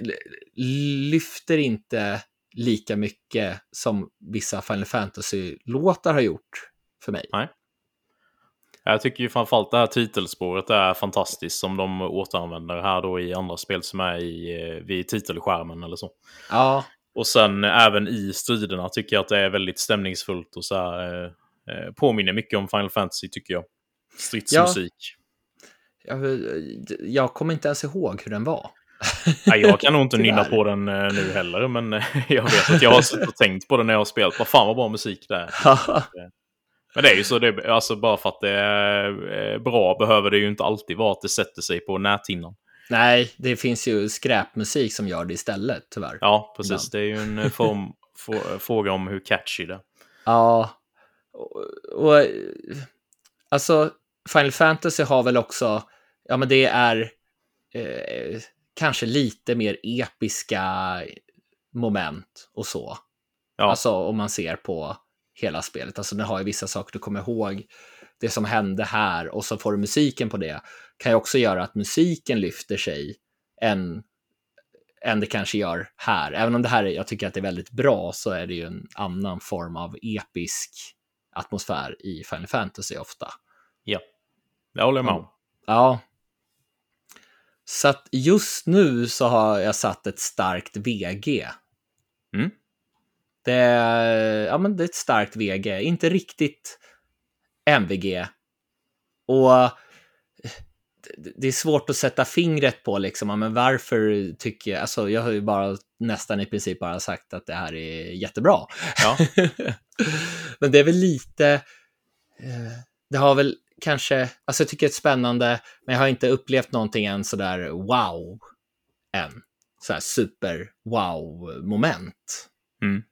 lyfter inte lika mycket som vissa Final Fantasy-låtar har gjort för mig. Nej. Jag tycker ju framförallt det här titelspåret är fantastiskt som de återanvänder här då i andra spel som är i, eh, vid titelskärmen eller så. Ja, Och sen även i striderna tycker jag att det är väldigt stämningsfullt och så här, eh, eh, påminner mycket om Final Fantasy tycker jag. Stridsmusik. jag, jag kommer inte ens ihåg hur den var. Nej, jag kan nog inte nynna på den eh, nu heller, men eh, jag vet att jag har suttit och tänkt på den när jag har spelat. Vad fan vad bra musik det är. Men det är ju så, det, alltså bara för att det är eh, bra behöver det ju inte alltid vara att det sätter sig på näthinnan. Nej, det finns ju skräpmusik som gör det istället, tyvärr. Ja, precis. Det är ju en eh, form, få- fråga om hur catchy det är. Ja, och, och alltså Final Fantasy har väl också, ja men det är eh, kanske lite mer episka moment och så. Ja, Alltså om man ser på hela spelet. Alltså den har ju vissa saker du kommer ihåg. Det som hände här och så får du musiken på det. Kan ju också göra att musiken lyfter sig än, än det kanske gör här. Även om det här är, jag tycker att det är väldigt bra så är det ju en annan form av episk atmosfär i Final Fantasy ofta. ja. Det håller jag med om. Ja. Så att just nu så har jag satt ett starkt VG. Mm. Det är, ja, men det är ett starkt VG, inte riktigt MVG. Och det- är svårt att sätta fingret på liksom, men varför tycker jag, alltså jag har ju bara nästan i princip bara sagt att det här är jättebra. Ja. men det är väl lite, eh, det har väl kanske, alltså jag tycker det är spännande, men jag har inte upplevt någonting än sådär wow än. Sådär super wow-moment. Mm.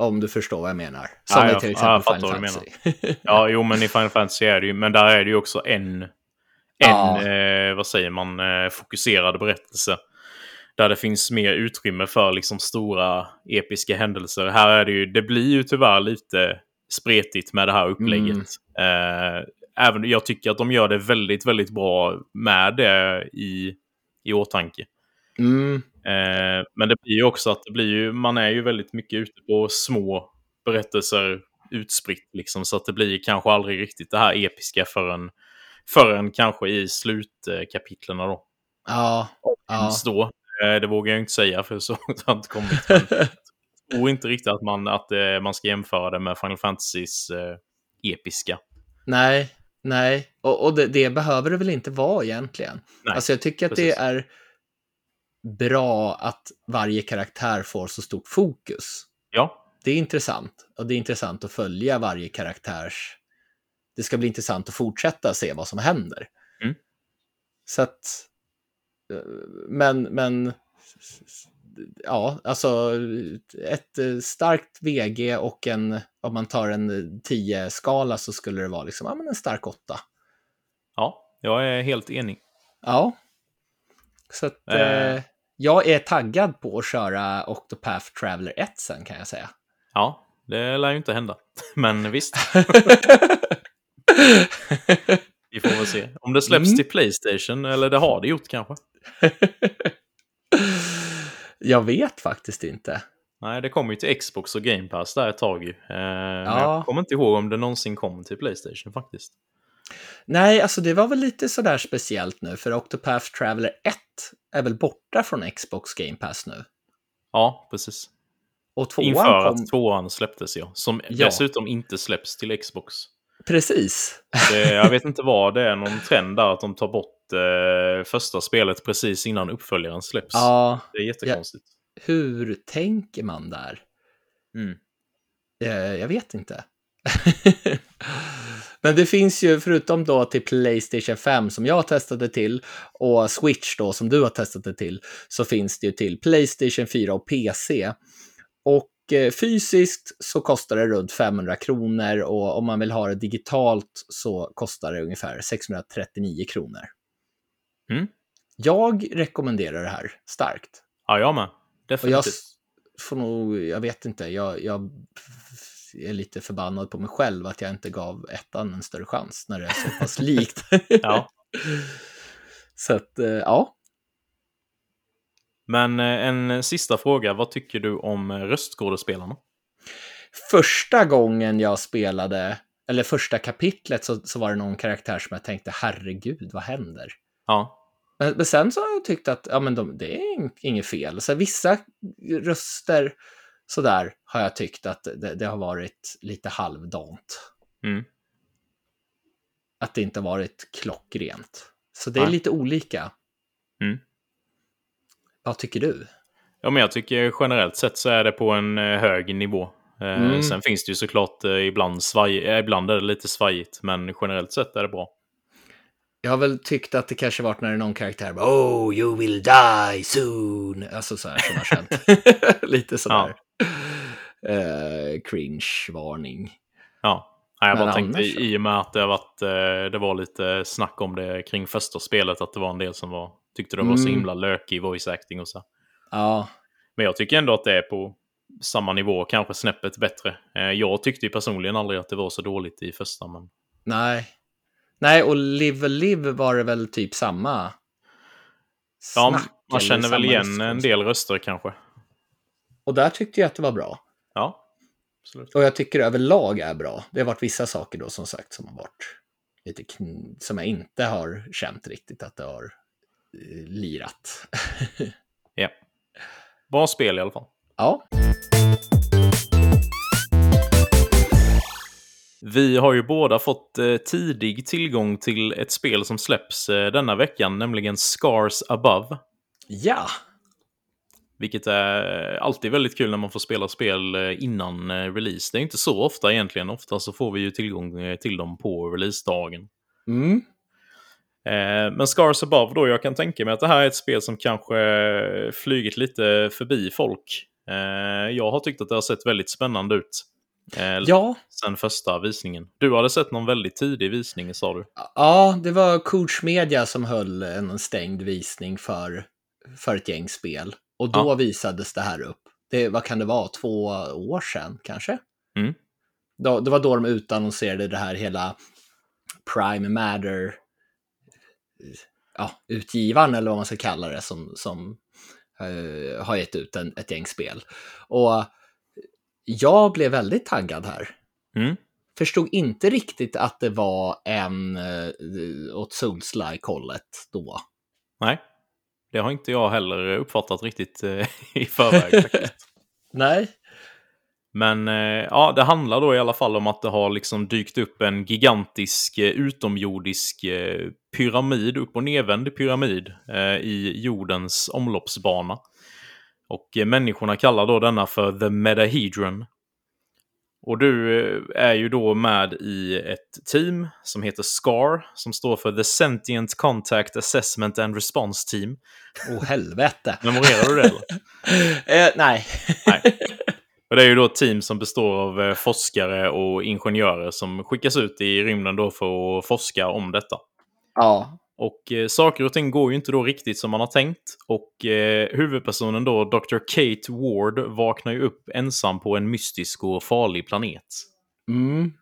Om du förstår vad jag menar. Ja, Som till ja, jag exempel fattar Final Fantasy. Ja, jo, men i Final Fantasy är det ju, men där är det ju också en, en Ja. eh, vad säger man, eh, fokuserad berättelse. Där det finns mer utrymme för liksom stora episka händelser. Här är det ju, det blir ju tyvärr lite spretigt med det här upplägget. Eh, även, jag tycker att de gör det väldigt, väldigt bra med det i, i åtanke. Mm, Eh, men det blir ju också att det blir ju, man är ju väldigt mycket ute på små berättelser utspritt liksom. Så att det blir kanske aldrig riktigt det här episka förrän, förrän kanske i slutkapitlerna då. ja, ja. Då. Eh, det vågar jag inte säga för så har jag inte kommit. Jag tror inte riktigt att man, att eh, man ska jämföra det med Final Fantasys eh, episka. Nej, nej. Och, och det, det behöver det väl inte vara egentligen. Nej, alltså jag tycker att precis. det är bra att varje karaktär får så stort fokus. Ja, Det är intressant. Och det är intressant att följa varje karaktärs... Det ska bli intressant att fortsätta se vad som händer. Mm. Så att... Men, men... Ja, alltså ett starkt VG och en, om man tar en 10-skala så skulle det vara liksom, ja men en stark 8. ja, jag är helt enig. Ja. Så att Eh. eh, jag är taggad på att köra Octopath Traveler 1 sen kan jag säga. Ja, det lär ju inte hända. Men visst. Vi får väl se. Om det släpps Mm. till Playstation, eller det har det gjort kanske. jag vet faktiskt inte. Nej, det kommer ju till Xbox och Game Pass där ett tag. Eh, Men Ja. jag kommer inte ihåg om det någonsin kom till Playstation faktiskt. Nej, alltså det var väl lite sådär speciellt nu, för Octopath Traveler 1 är väl borta från Xbox Game Pass nu. Ja, precis. Och tvåan Inför kom... att tvåan släpptes ja. Som Ja. dessutom inte släpps till Xbox. Precis. Det, jag vet inte vad det är, någon trend där att de tar bort eh, första spelet precis innan uppföljaren släpps. Ja, Det är jättekonstigt. hur tänker man där? Mm. Eh, jag vet inte. Men det finns ju, förutom då till Playstation 5 som jag testade till och Switch då som du har testat det till, så finns det ju till Playstation 4 och PC. Och eh, fysiskt så kostar det runt 500 kronor och om man vill ha det digitalt så kostar det ungefär 639 kronor. Mm. Jag rekommenderar det här starkt. Ja, jag med. Och jag Definitivt. får nog, jag vet inte, jag, jag är lite förbannad på mig själv att jag inte gav ettan en större chans när det är så pass likt. Ja. Så att, eh, ja. Men eh, en sista fråga. Vad tycker du om röstskådespelarna? Första gången jag spelade, eller första kapitlet, så, så var det någon karaktär som jag tänkte, herregud, vad händer? Ja. Men, men sen så har jag tyckt att ja, men de, det är ing- inget fel. Så vissa röster sådär har jag tyckt att det, det har varit lite halvdant. Mm. Att det inte varit klockrent. Så det är Nej. lite olika. Mm. Vad tycker du? Ja, men jag tycker generellt sett så är det på en eh, hög nivå. Eh, Mm. Sen finns det ju såklart eh, ibland, svaj, ibland är det lite svajigt, men generellt sett är det bra. Jag har väl tyckt att det kanske varit när någon karaktär bara Oh, you will die soon. Alltså så här som har känt. lite sådär. Eh, cringe-varning. Ja. Nej, jag Men bara tänkte annars så- i och med att det, varit, eh, det var lite snack om det kring första spelet, att det var en del som var, tyckte det var så Mm. himla lökig voice acting och så. Ja, Men jag tycker ändå att det är på samma nivå, kanske snäppet bättre. Eh, Jag tyckte ju personligen aldrig att det var så dåligt i första, men nej. Nej, och Live Live var det väl typ samma ja, snack, man eller känner väl igen röstskådespel. en del röster kanske. Och där tyckte jag att det var bra. Ja, absolut. Och jag tycker överlag är bra. Det har varit vissa saker då som sagt som har varit lite som jag inte har känt riktigt att det har eh, lirat. Ja. Bra spel i alla fall. ja. Vi har ju båda fått eh, tidig tillgång till ett spel som släpps eh, denna veckan, nämligen Scars Above. Ja. Vilket är alltid väldigt kul när man får spela spel eh, innan eh, release. Det är inte så ofta egentligen. Ofta så får vi ju tillgång eh, till dem på releasedagen. Mm. Men Scars Above då, jag kan tänka mig att det här är ett spel som kanske flugit lite förbi folk. Jag har tyckt att det har sett väldigt spännande ut. Ja. Sen första visningen. Du hade sett någon väldigt tidig visning, sa du? ja, det var Coach Media som höll en stängd visning för, för ett gäng spel. Och då Ja. visades det här upp. Det, vad kan det vara? Två år sedan kanske? Mm. Då, det var då de utannonserade det här hela Prime Matter ja, utgivaren eller vad man ska kalla det som, som eh, har gett ut en, ett gäng spel. Och jag blev väldigt taggad här. Mm. Förstod inte riktigt att det var en eh, åt Souls-like-hållet då. Nej, det har inte jag heller uppfattat riktigt eh, i förväg. faktiskt. Nej. Men eh, ja, det handlar då i alla fall om att det har liksom dykt upp en gigantisk eh, utomjordisk pyramid, upp och nedvänd pyramid i jordens omloppsbana. Och människorna kallar då denna för The Medahedron. Och du eh, är ju då med i ett team som heter SCAR, som står för The Sentient Contact Assessment and Response Team. Åh helvete. Memorerar du det? Eller? eh, nej. Nej. Och det är ju då ett team som består av eh, forskare och ingenjörer som skickas ut i rymden då för att forska om detta. ja. Och eh, saker och ting går ju inte då riktigt som man har tänkt. Och eh, huvudpersonen då, Dr. Kate Ward, vaknar ju upp ensam på en mystisk och farlig planet. Mm.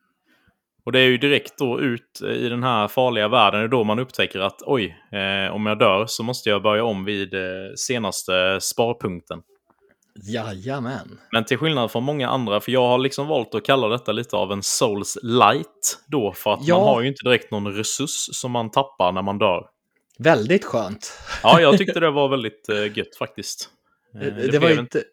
Och det är ju direkt då ut eh, i den här farliga världen, då man upptäcker att oj, eh, om jag dör så måste jag börja om vid eh, senaste sparpunkten. Jajamän. Men till skillnad från många andra, för jag har liksom valt att kalla detta lite av en Souls light då, för att Ja. man har ju inte direkt någon resurs som man tappar när man dör. Väldigt skönt. Ja, jag tyckte det var väldigt eh, gött faktiskt. Eh, Det, det var blev ju inte...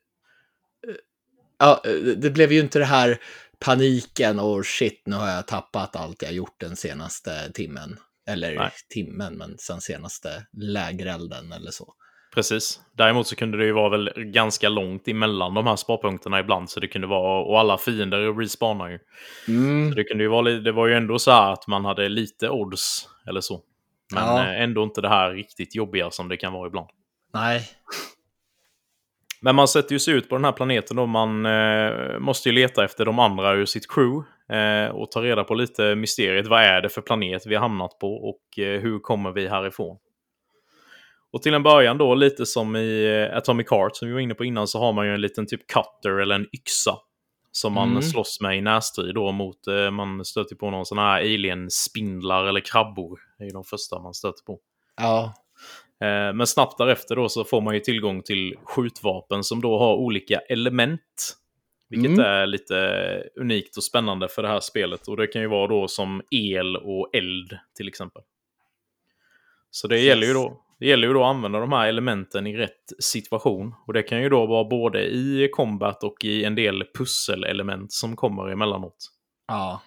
Ja, det blev ju inte det här paniken och shit, nu har jag tappat allt jag gjort den senaste timmen. Eller Nej. timmen, men sen senaste lägerelden eller så. Precis. Däremot så kunde det ju vara väl ganska långt emellan de här sparpunkterna ibland, så det kunde vara, och alla fiender respawnar ju. Mm. Så det kunde ju vara, det var ju ändå så här att man hade lite odds eller så. Men Ja. eh, ändå inte det här riktigt jobbiga som det kan vara ibland. Nej. Men man sätter ju sig ut på den här planeten och man eh, måste ju leta efter de andra ur sitt crew. Eh, och ta reda på lite mysteriet. Vad är det för planet vi har hamnat på och eh, hur kommer vi härifrån? Och till en början då, lite som i eh, Atomic Heart som vi var inne på innan, så har man ju en liten typ cutter eller en yxa. Som man Mm. slåss med i närstrid då mot, eh, man stöter på någon sån här alien-spindlar eller krabbor. Det är ju de första man stöter på. Ja. Eh, Men snabbt därefter då så får man ju tillgång till skjutvapen som då har olika element. Vilket Mm. är lite unikt och spännande för det här spelet. Och det kan ju vara då som el och eld till exempel. Så det Yes. gäller ju då det gäller ju då att använda de här elementen i rätt situation. Och det kan ju då vara både i combat och i en del pusselelement som kommer emellanåt. Ja.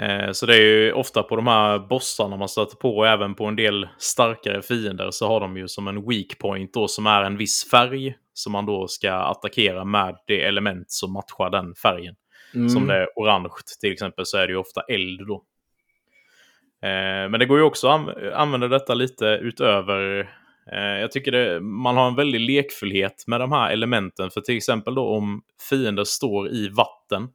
Eh, Så det är ju ofta på de här bossarna man stöter på och även på en del starkare fiender så har de ju som en weak point då som är en viss färg som man då ska attackera med det element som matchar den färgen. Mm. Som det är orange till exempel så är det ju ofta eld då. Eh, Men det går ju också att anv- använda detta lite utöver eh, jag tycker det, man har en väldig lekfullhet med de här elementen. För till exempel då om fiender står i vatten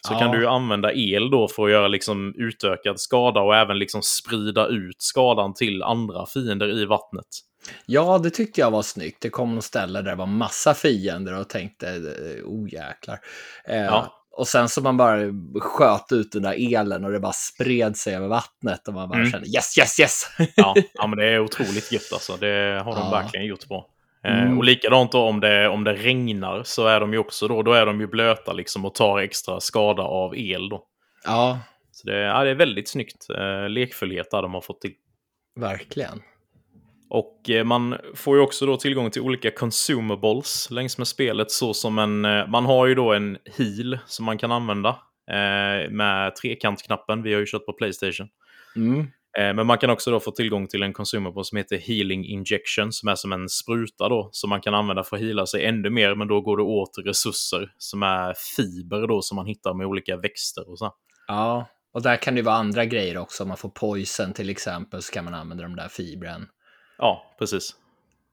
så Ja. kan du ju använda el då för att göra liksom utökad skada och även liksom sprida ut skadan till andra fiender i vattnet. Ja, det tyckte jag var snyggt. Det kom någon ställe där det var massa fiender och tänkte, eh, oh jäklar. Eh, Ja. Och sen så man bara sköt ut den där elen och det bara spred sig över vattnet och man bara Mm. kände yes, yes, yes! Ja, ja, men det är otroligt gött alltså. Det har de Ja. verkligen gjort bra. Eh, Mm. Och likadant då om det, om det regnar så är de ju också då, då är de ju blöta liksom och tar extra skada av el då. ja, Så det, ja, det är väldigt snyggt. Eh, lekfullhet där de har fått till. verkligen. Och eh, man får ju också då tillgång till olika consumables längs med spelet. Så som en, eh, man har ju då en heal som man kan använda eh, med trekantknappen. Vi har ju kört på Playstation. Mm. Eh, men man kan också då få tillgång till en consumable som heter Healing Injection som är som en spruta då som man kan använda för att heala sig ännu mer. Men då går det åt resurser som är fiber då som man hittar med olika växter och så. Ja, och där kan det vara andra grejer också. Om man får poison till exempel så kan man använda de där fibren. Ja, precis.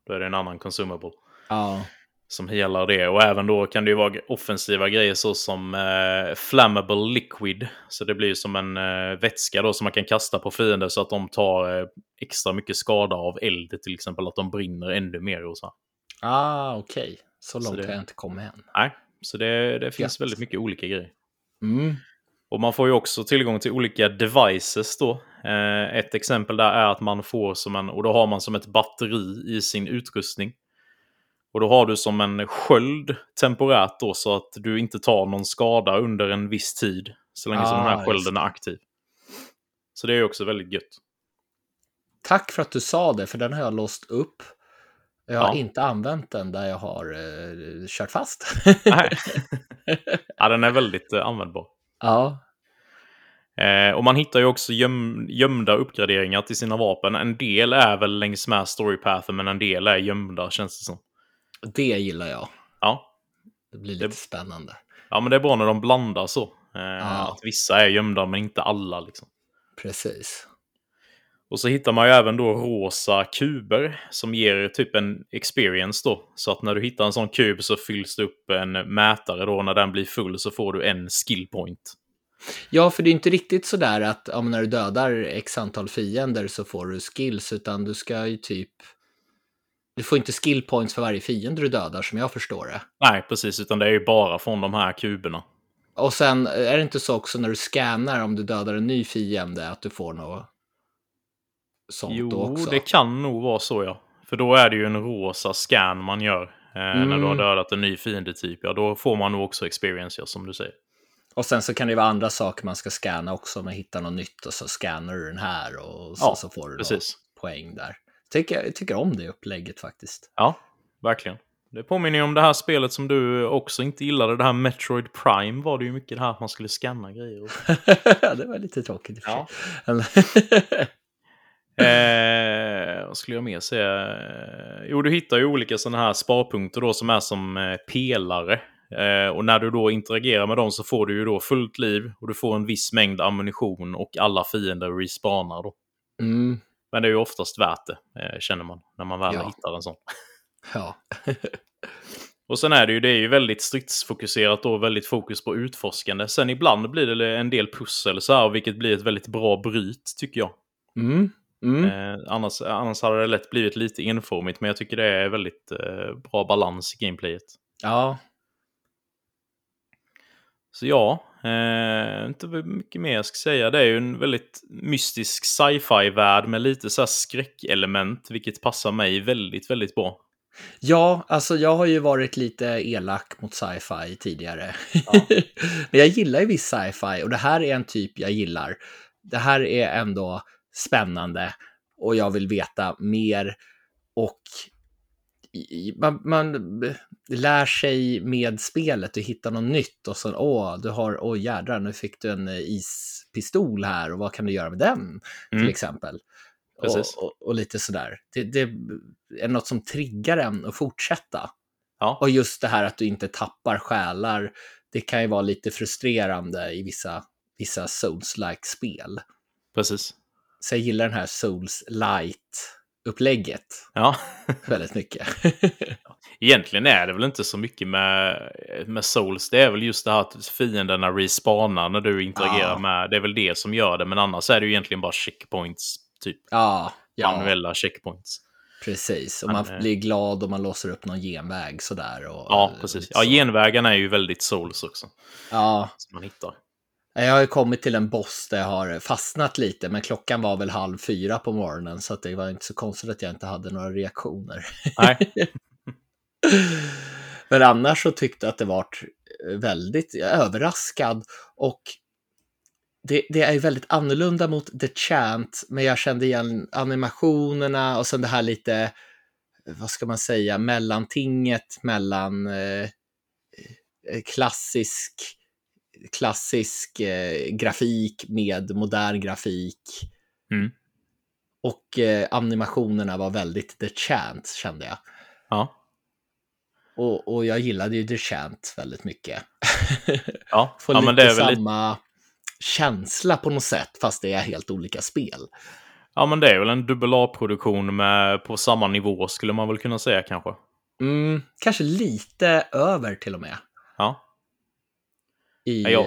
Då är det en annan consumable. Ja, som helar det. Och även då kan det ju vara offensiva grejer så som eh, flammable liquid. Så det blir ju som en eh, vätska då som man kan kasta på fiender så att de tar eh, extra mycket skada av eld till exempel. Att de brinner ännu mer och så. ah, okej. Så Så långt det- har jag inte kommit än. Nej, så det, det finns Gött. väldigt mycket olika grejer. Mm. Och man får ju också tillgång till olika devices då. Eh, ett exempel där är att man får som en, och då har man som ett batteri i sin utrustning. Och då har du som en sköld temporärt då så att du inte tar någon skada under en viss tid. Så länge som den Ah, här just skölden är aktiv. Så det är också väldigt gött. Tack för att du sa det, för den har jag låst upp. Jag har Ja. inte använt den där jag har eh, kört fast. Nej. ja, den är väldigt eh, användbar. ja, Eh, och man hittar ju också göm gömda uppgraderingar till sina vapen. En del är väl längs med storypathen, men en del är gömda känns det som. det gillar jag. Ja, Det blir Det- lite spännande. Ja, men det är bra när de blandar så. Eh, Ja. Att vissa är gömda, men inte alla. Liksom. Precis. Och så hittar man ju även då rosa kuber som ger typ en experience då. Så att när du hittar en sån kub så fylls det upp en mätare då. När den blir full så får du en skill point. Ja, för det är inte riktigt sådär att ja, när du dödar x antal fiender så får du skills, utan du ska ju typ... Du får inte skill points för varje fiende du dödar, som jag förstår det. Nej, precis. Utan det är ju bara från de här kuberna. Och sen är det inte så också när du scannar om du dödar en ny fiende att du får något sånt då Jo, också? det kan nog vara så ja. För då är det ju en rosa scan man gör. Eh, När du har Mm. dödat en ny fiendetyp. Ja, då får man nog också experience, ja, som du säger. Och sen så kan det vara andra saker man ska scanna också. Man hittar något nytt och så scannar du den här och så, Ja, så får du Precis. poäng där. Tycker, jag tycker om det upplägget faktiskt. Ja, verkligen. Det påminner ju om det här spelet som du också inte gillade. Det här Metroid Prime var det ju mycket det här att man skulle scanna grejer. och- det var lite tråkigt i och för sig. Eh, vad skulle jag mer säga? Jo, du hittar ju olika sådana här sparpunkter då som är som eh, pelare. Eh, och när du då interagerar med dem så får du ju då fullt liv och du får en viss mängd ammunition och alla fiender respawnar då. mm. Men det är ju oftast värt det, eh, känner man, när man väl Ja. hittar en sån. Ja. Och sen är det ju, det är ju väldigt stridsfokuserat och väldigt fokus på utforskande. Sen ibland blir det en del pussel så här, vilket blir ett väldigt bra bryt tycker jag. Mm. Mm. Eh, annars, annars hade det lätt blivit lite enformigt, men jag tycker det är väldigt eh, bra balans i gameplayet. Ja. Så ja, eh, inte mycket mer jag ska säga. Det är ju en väldigt mystisk sci-fi-värld med lite så här skräckelement, vilket passar mig väldigt, väldigt bra. Ja, alltså jag har ju varit lite elak mot sci-fi tidigare. Ja. Men jag gillar ju viss sci-fi och det här är en typ jag gillar. Det här är ändå spännande och jag vill veta mer. Och man, man lär sig med spelet och hittar något nytt och så åh, du har, åh jädrar, nu fick du en ispistol här och vad kan du göra med den? Mm. Till exempel. Och, och, och, lite sådär. Det, det, är något som triggar en att fortsätta. Ja. Och just det här att du inte tappar själar, det kan ju vara lite frustrerande i vissa, vissa Souls-like spel. Precis. Så jag gillar den här Souls Light-upplägget. Ja. väldigt mycket. Egentligen är det väl inte så mycket med, med Souls. Det är väl just det här att fienderna respawnar när du interagerar ja. med. Det är väl det som gör det. Men annars är det ju egentligen bara checkpoints. Typ ja, ja. manuella checkpoints. Precis, och man men, blir glad om man låser upp någon genväg sådär. Och, ja, precis. Ja, genvägarna är ju väldigt souls också. Ja. Som man hittar. Jag har ju kommit till en boss där jag har fastnat lite, men klockan var väl halv fyra på morgonen, så det var inte så konstigt att jag inte hade några reaktioner. Nej. men annars så tyckte jag att det var väldigt överraskad och det, det, är väldigt annorlunda mot The Chant, men jag kände igen animationerna och sen det här lite, vad ska man säga, mellantinget mellan eh, eh klassisk, klassisk eh, grafik med modern grafik. Mm. Och eh, animationerna var väldigt The Chant, kände jag. Ja. Och, och jag gillade ju The Chant väldigt mycket. Ja, Får ja lite men det är väl samma... Lite känsla på något sätt, fast det är helt olika spel. Ja, men det är väl en dubbel A-produktion med på samma nivå skulle man väl kunna säga kanske. Mm, kanske lite över till och med. I ja,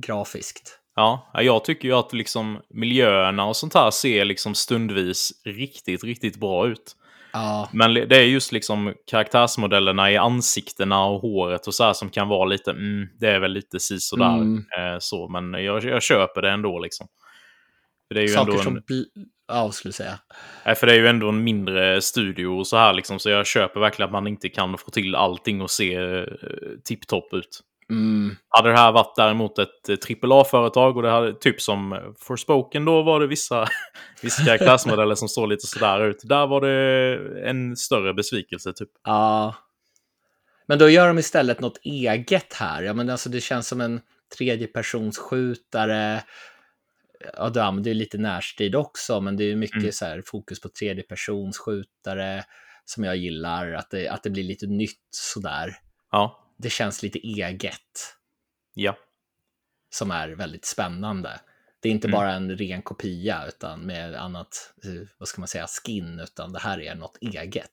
grafiskt. Ja, jag tycker ju att liksom miljöerna och sånt här ser liksom stundvis riktigt, riktigt bra ut. Ja. Men det är just liksom karaktärsmodellerna i ansiktena och håret och så här som kan vara lite, mm, det är väl lite si sådär. Mm. Eh, så, men jag, jag köper det ändå liksom. För det är ju Saker ändå en... som... Ja, skulle säga. Nej, för det är ju ändå en mindre studio och så här liksom, så jag köper verkligen att man inte kan få till allting och se eh, tipptopp ut. Mm. Hade det här varit däremot ett AAA-företag och det hade typ som Forspoken då var det vissa, vissa karaktärsmodeller som såg lite sådär ut. Där var det en större besvikelse typ. Ja. Men då gör de istället något eget här. Ja, men alltså det känns som en tredjepersonsskjutare. Ja, du använder ju lite närstrid också, men det är mycket mm. så här, fokus på tredjepersonsskjutare som jag gillar. Att det, att det blir lite nytt sådär. Ja det känns lite eget. Ja. Som är väldigt spännande. Det är inte mm. bara en ren kopia utan med annat, eh, vad ska man säga, skin, utan det här är något eget.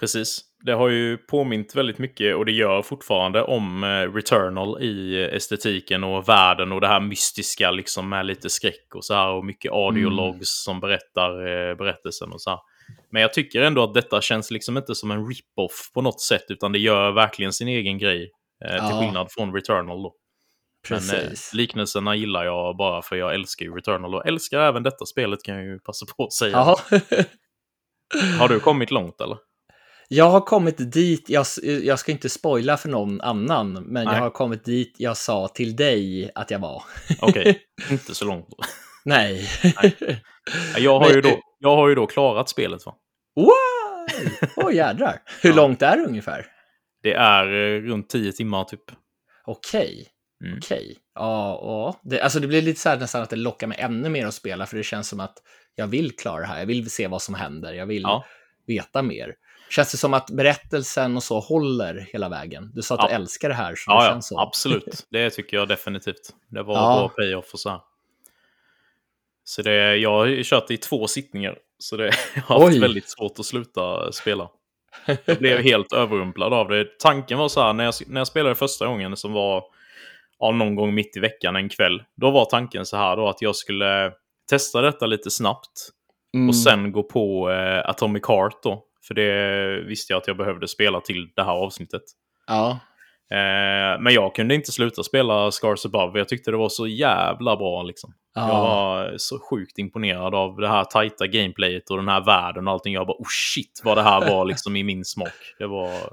Precis. Det har ju påmint väldigt mycket, och det gör fortfarande, om eh, Returnal i estetiken och världen och det här mystiska liksom med lite skräck och så här och mycket audiologs mm. som berättar eh, berättelsen och så här. Men jag tycker ändå att detta känns liksom inte som en rip-off på något sätt, utan det gör verkligen sin egen grej. Eh, ja. Till skillnad från Returnal då. Precis. Men eh, liknelserna gillar jag bara för jag älskar ju Returnal och älskar även detta spelet kan jag ju passa på att säga. har du kommit långt eller? Jag har kommit dit, jag, jag ska inte spoila för någon annan, men Nej. jag har kommit dit jag sa till dig att jag var. Okej, okay. inte så långt. Nej. Nej. Jag, har ju då, jag har ju då klarat spelet va? Wow! Åh oh, jädrar. Hur ja. långt är det ungefär? Det är eh, runt tio timmar typ. Okej. Okay. Mm. Okej. Ja, ja. Det, alltså det blir lite så här nästan att det lockar mig ännu mer att spela, för det känns som att jag vill klara det här. Jag vill se vad som händer. Jag vill ja. veta mer. Känns det som att berättelsen och så håller hela vägen? Du sa att ja. du älskar det här. Så ja, det känns så. absolut. Det tycker jag definitivt. Det var ja. bra payoff och så här. Så det, jag har kört i två sittningar. Så det har haft väldigt svårt att sluta spela. Jag blev helt överrumplad av det. Tanken var så här, när jag, när jag spelade första gången som var ja, någon gång mitt i veckan en kväll. Då var tanken så här då att jag skulle testa detta lite snabbt. Mm. Och sen gå på eh, Atomic Heart då. För det visste jag att jag behövde spela till det här avsnittet. Ja. Eh, men jag kunde inte sluta spela Scars Above. Jag tyckte det var så jävla bra liksom. Ja. Jag var så sjukt imponerad av det här tajta gameplayet och den här världen och allting. Jag bara oh shit vad det här var liksom i min smak. Det var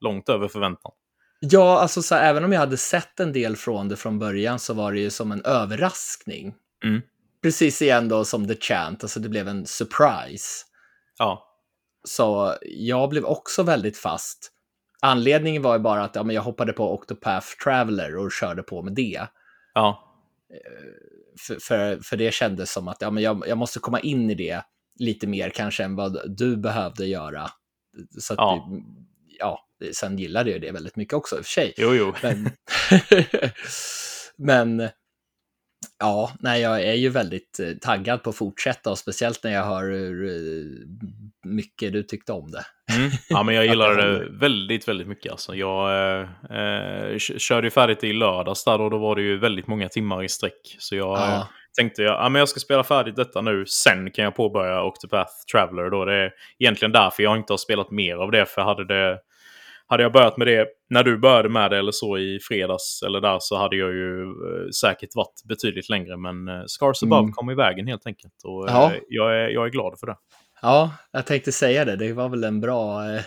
långt över förväntan. Ja, alltså så här, även om jag hade sett en del från det från början så var det ju som en överraskning. Mm. Precis igen då som The Chant, alltså det blev en surprise. Ja, Så jag blev också väldigt fast. Anledningen var ju bara att ja, men jag hoppade på Octopath Traveler och körde på med det. ja, För, för, för det kändes som att ja, men jag, jag måste komma in i det lite mer kanske än vad du behövde göra. Så att, Ja. ja. ja, sen gillade jag det väldigt mycket också i och för sig. jo, jo. Men, men ja, nej, jag är ju väldigt eh, taggad på att fortsätta och speciellt när jag hör eh, mycket du tyckte om det. Mm. Ja, men jag gillade det väldigt, väldigt mycket. Alltså, jag eh, eh, körde ju färdigt i lördags där och då var det ju väldigt många timmar i sträck. Så jag eh, Ja. tänkte jag, ja, men jag ska spela färdigt detta nu, sen kan jag påbörja Octopath Traveler. Då. Det är egentligen därför jag inte har spelat mer av det, för hade, det, hade jag börjat med det när du började med det eller så i fredags eller där så hade jag ju eh, säkert varit betydligt längre. Men eh, Scars Above Mm. kom i vägen helt enkelt. Och, eh, Ja. jag, är, jag är glad för det. Ja, jag tänkte säga det. Det var väl en bra eh,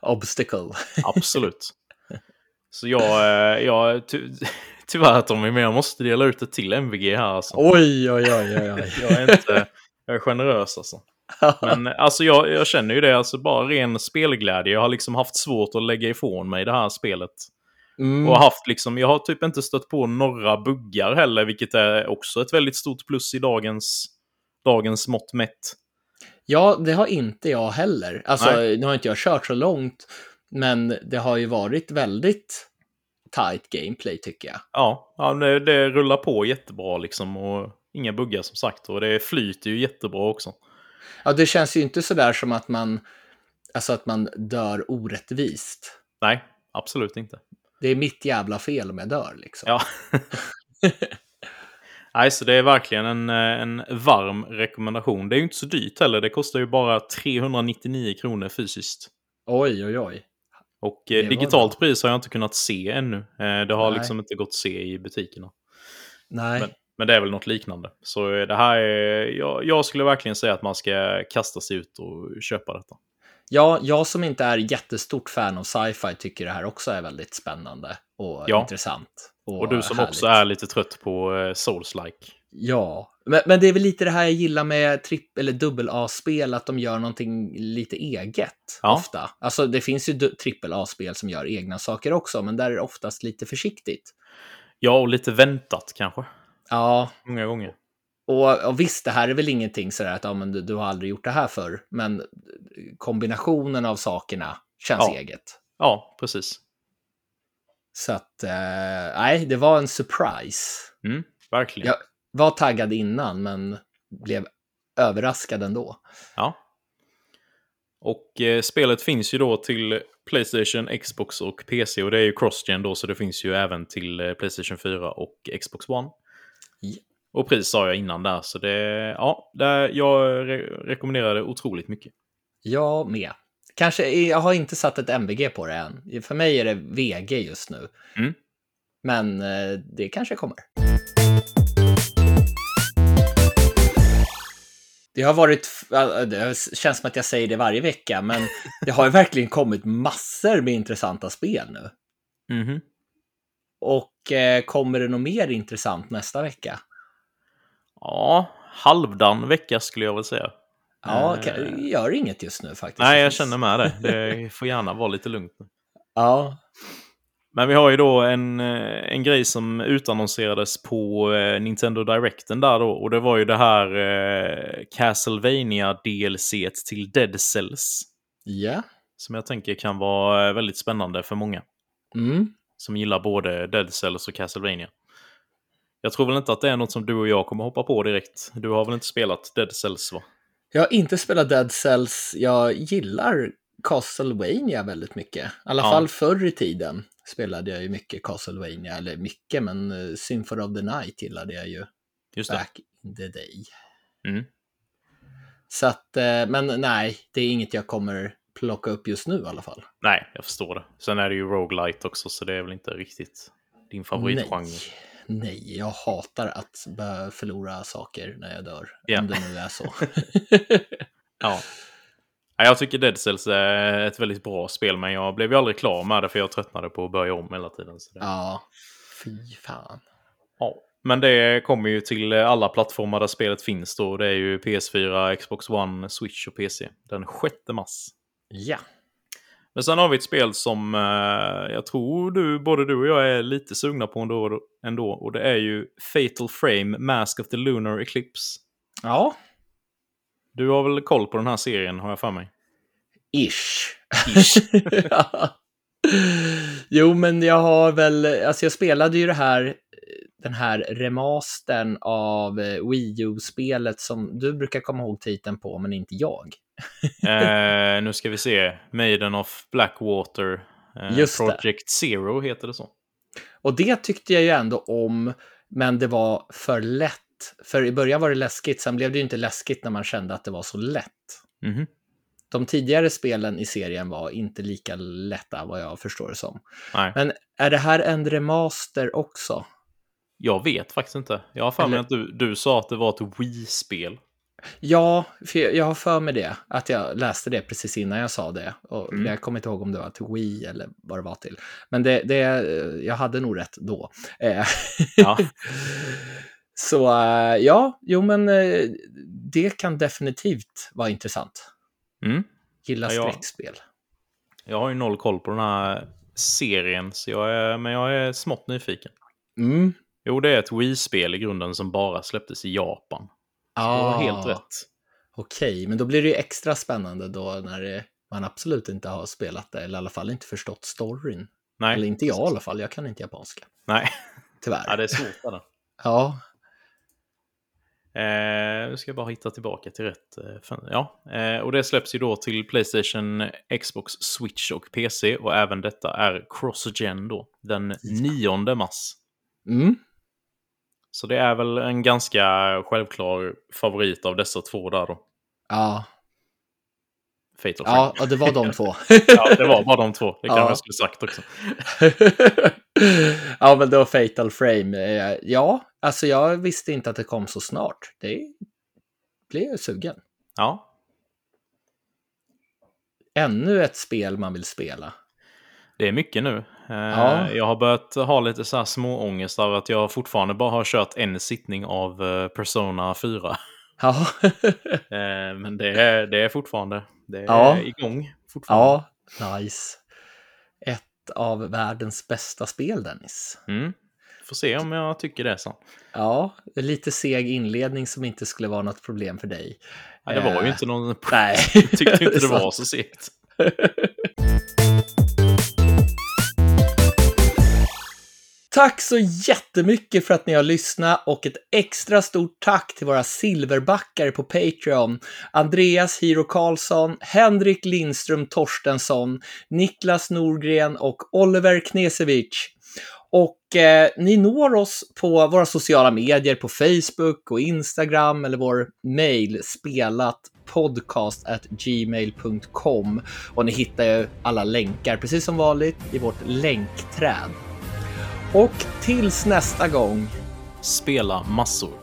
obstacle. Absolut. Så jag, eh, jag ty tyvärr Tommy, men jag måste dela ut det till MVG här alltså. Oj, oj, oj, oj. oj. Jag är inte, jag är generös alltså. Men alltså jag, jag känner ju det, alltså bara ren spelglädje. Jag har liksom haft svårt att lägga ifrån mig det här spelet. Mm. Och haft liksom, jag har typ inte stött på några buggar heller, vilket är också ett väldigt stort plus i dagens, dagens mått mätt. Ja, det har inte jag heller. Alltså, Nej. nu har inte jag kört så långt, men det har ju varit väldigt tight gameplay tycker jag. Ja, ja det, det rullar på jättebra liksom och inga buggar som sagt. Och det flyter ju jättebra också. Ja, det känns ju inte sådär som att man, alltså att man dör orättvist. Nej, absolut inte. Det är mitt jävla fel om jag dör liksom. Ja. Nej, så det är verkligen en, eh, en varm rekommendation. Det är ju inte så dyrt heller. Det kostar ju bara 399 kronor fysiskt. Oj, oj, oj. Och Det eh, var digitalt pris har jag inte kunnat se ännu. Eh, det har Nej. liksom inte gått att se i butikerna. Nej. Men, men det är väl något liknande. Så det här är... Jag, jag skulle verkligen säga att man ska kasta sig ut och köpa detta. Ja, jag som inte är jättestort fan av sci-fi tycker det här också är väldigt spännande och Ja. intressant. Och, Och du som härligt. också är lite trött på eh, Souls-like. Ja, men, men det är väl lite det här jag gillar med tripp eller dubbel-A-spel, att de gör någonting lite eget Ja. ofta. Alltså det finns ju trippel-A-spel som gör egna saker också, men där är det oftast lite försiktigt. Ja, och lite väntat kanske. Ja, Många gånger. och, och visst, det här är väl ingenting sådär att ja, men du, du har aldrig gjort det här förr, men kombinationen av sakerna känns Ja. eget. Ja, precis. Så att, eh, nej, det var en surprise. Mm, verkligen. Jag var taggad innan, men blev överraskad ändå. Ja. Och eh, spelet finns ju då till Playstation, Xbox och PC. Och det är ju cross-gen då, så det finns ju även till eh, Playstation 4 och Xbox One. Ja. Och pris sa jag innan där, så det... Ja, det, jag re rekommenderar det otroligt mycket. Jag med. Kanske, jag har inte satt ett MVG på det än. För mig är det VG just nu. Mm. Men eh, det kanske kommer. Det har varit, det känns som att jag säger det varje vecka, men det har ju verkligen kommit massor med intressanta spel nu. Mhm. Och eh, kommer det något mer intressant nästa vecka? Ja, halvdan vecka skulle jag väl säga. Ja, Eh. kan, gör inget just nu faktiskt. Nej, jag känner med det. Det får gärna vara lite lugnt. Ja, Men vi har ju då en, eh, en grej som utannonserades på eh, Nintendo Directen där då. Och det var ju det här eh, Castlevania DLC till Dead Cells. ja. Som jag tänker kan vara eh, väldigt spännande för många. Mm. Som gillar både Dead Cells och Castlevania. Jag tror väl inte att det är något som du och jag kommer hoppa på direkt. Du har väl inte spelat Dead Cells va? Jag har inte spelat Dead Cells. Jag gillar Castlevania väldigt mycket. I alla Ja. fall förr i tiden spelade jag ju mycket Castlevania, eller mycket, men uh, Symphony of the Night gillade jag ju Just det. back in the day. Mm. Så att, eh, men nej, det är inget jag kommer plocka upp just nu i alla fall. Nej, jag förstår det. Sen är det ju roguelite också, så det är väl inte riktigt din favoritgenre. Nej, nej, jag hatar att förlora saker när jag dör. Ja. Om det nu är så. Ja. Ja, Jag tycker Dead Cells är ett väldigt bra spel, men jag blev ju aldrig klar med det för jag tröttnade på att börja om hela tiden. Så det... ja, fy fan. Ja. Men det kommer ju till alla plattformar där spelet finns då. Det är ju PS4, Xbox One, Switch och PC. Den 6 mars. Ja, Men sen har vi ett spel som eh, jag tror du, både du och jag är lite sugna på ändå, ändå. Och det är ju Fatal Frame, Mask of the Lunar Eclipse. ja, Du har väl koll på den här serien har jag för mig? ish. Ish. Ja. Jo, men jag har väl, alltså jag spelade ju det här, den här remastern av eh, Wii U-spelet som du brukar komma ihåg titeln på, men inte jag. eh, nu ska vi se. Maiden of Blackwater. Eh, Just det. Project Zero heter det så. Och det tyckte jag ju ändå om, men det var för lätt. För i början var det läskigt, sen blev det ju inte läskigt när man kände att det var så lätt. Mhm. De tidigare spelen i serien var inte lika lätta vad jag förstår det som. Nej, Men är det här en remaster också? jag vet faktiskt inte. Jag har för mig att du, du sa att det var ett Wii-spel. Ja, för jag har för mig det. Att jag läste det precis innan jag sa det. Och Mm. Jag kommer inte ihåg om det var till Wii eller vad det var till. Men det, det, jag hade nog rätt då. Eh, Ja. Så eh, ja, jo men eh, det kan definitivt vara intressant. Mm. Gilla Ja, jag-. Jag har ju noll koll på den här serien, så jag är, men jag är smått nyfiken. Mm. Jo, det är ett Wii-spel i grunden som bara släpptes i Japan. Det var helt rätt. Okej, men då blir det ju extra spännande då när det, man absolut inte har spelat det, eller i alla fall inte förstått storyn. Nej, Eller inte jag i alla fall, jag kan inte japanska. Nej, Tyvärr. ja, det är svårt. Ja, Eh, nu ska jag bara hitta tillbaka till rätt. Eh, ja, eh, och det släpps ju då till Playstation, Xbox, Switch och PC. Och även detta är cross-gen då, den 9 mars. mm. Så det är väl en ganska självklar favorit av dessa två där då. ja. Fatal ja, ja, det var de två. Ja, det var bara de två. Det kan Ja. jag skulle sagt också. ja, men var Fatal Frame. Eh, Ja, alltså jag visste inte att det kom så snart. Det blev jag sugen. Ja, Ännu ett spel man vill spela. Det är mycket nu. Eh, Ja. Jag har börjat ha lite så här små ångest av att jag fortfarande bara har kört en sittning av eh, Persona 4. Ja, Eh, Men det är, det är fortfarande det är Ja. igång. Fortfarande. ja, nice. Ett av världens bästa spel, Dennis. Mm. Får se om jag tycker det sen. Ja, lite seg inledning som inte skulle vara något problem för dig. Nej, det var ju Eh, inte någon... Nej, tyckte inte det var så segt. Tack så jättemycket för att ni har lyssnat och ett extra stort tack till våra silverbackare på Patreon. Andreas Hiro Karlsson, Henrik Lindström Torstensson, Niklas Norgren och Oliver Knesevic. Och eh, ni når oss på våra sociala medier på Facebook och Instagram eller vår mail spelat podcast at gmail.com och ni hittar ju alla länkar precis som vanligt i vårt länkträd. Och tills nästa gång, Spela massor.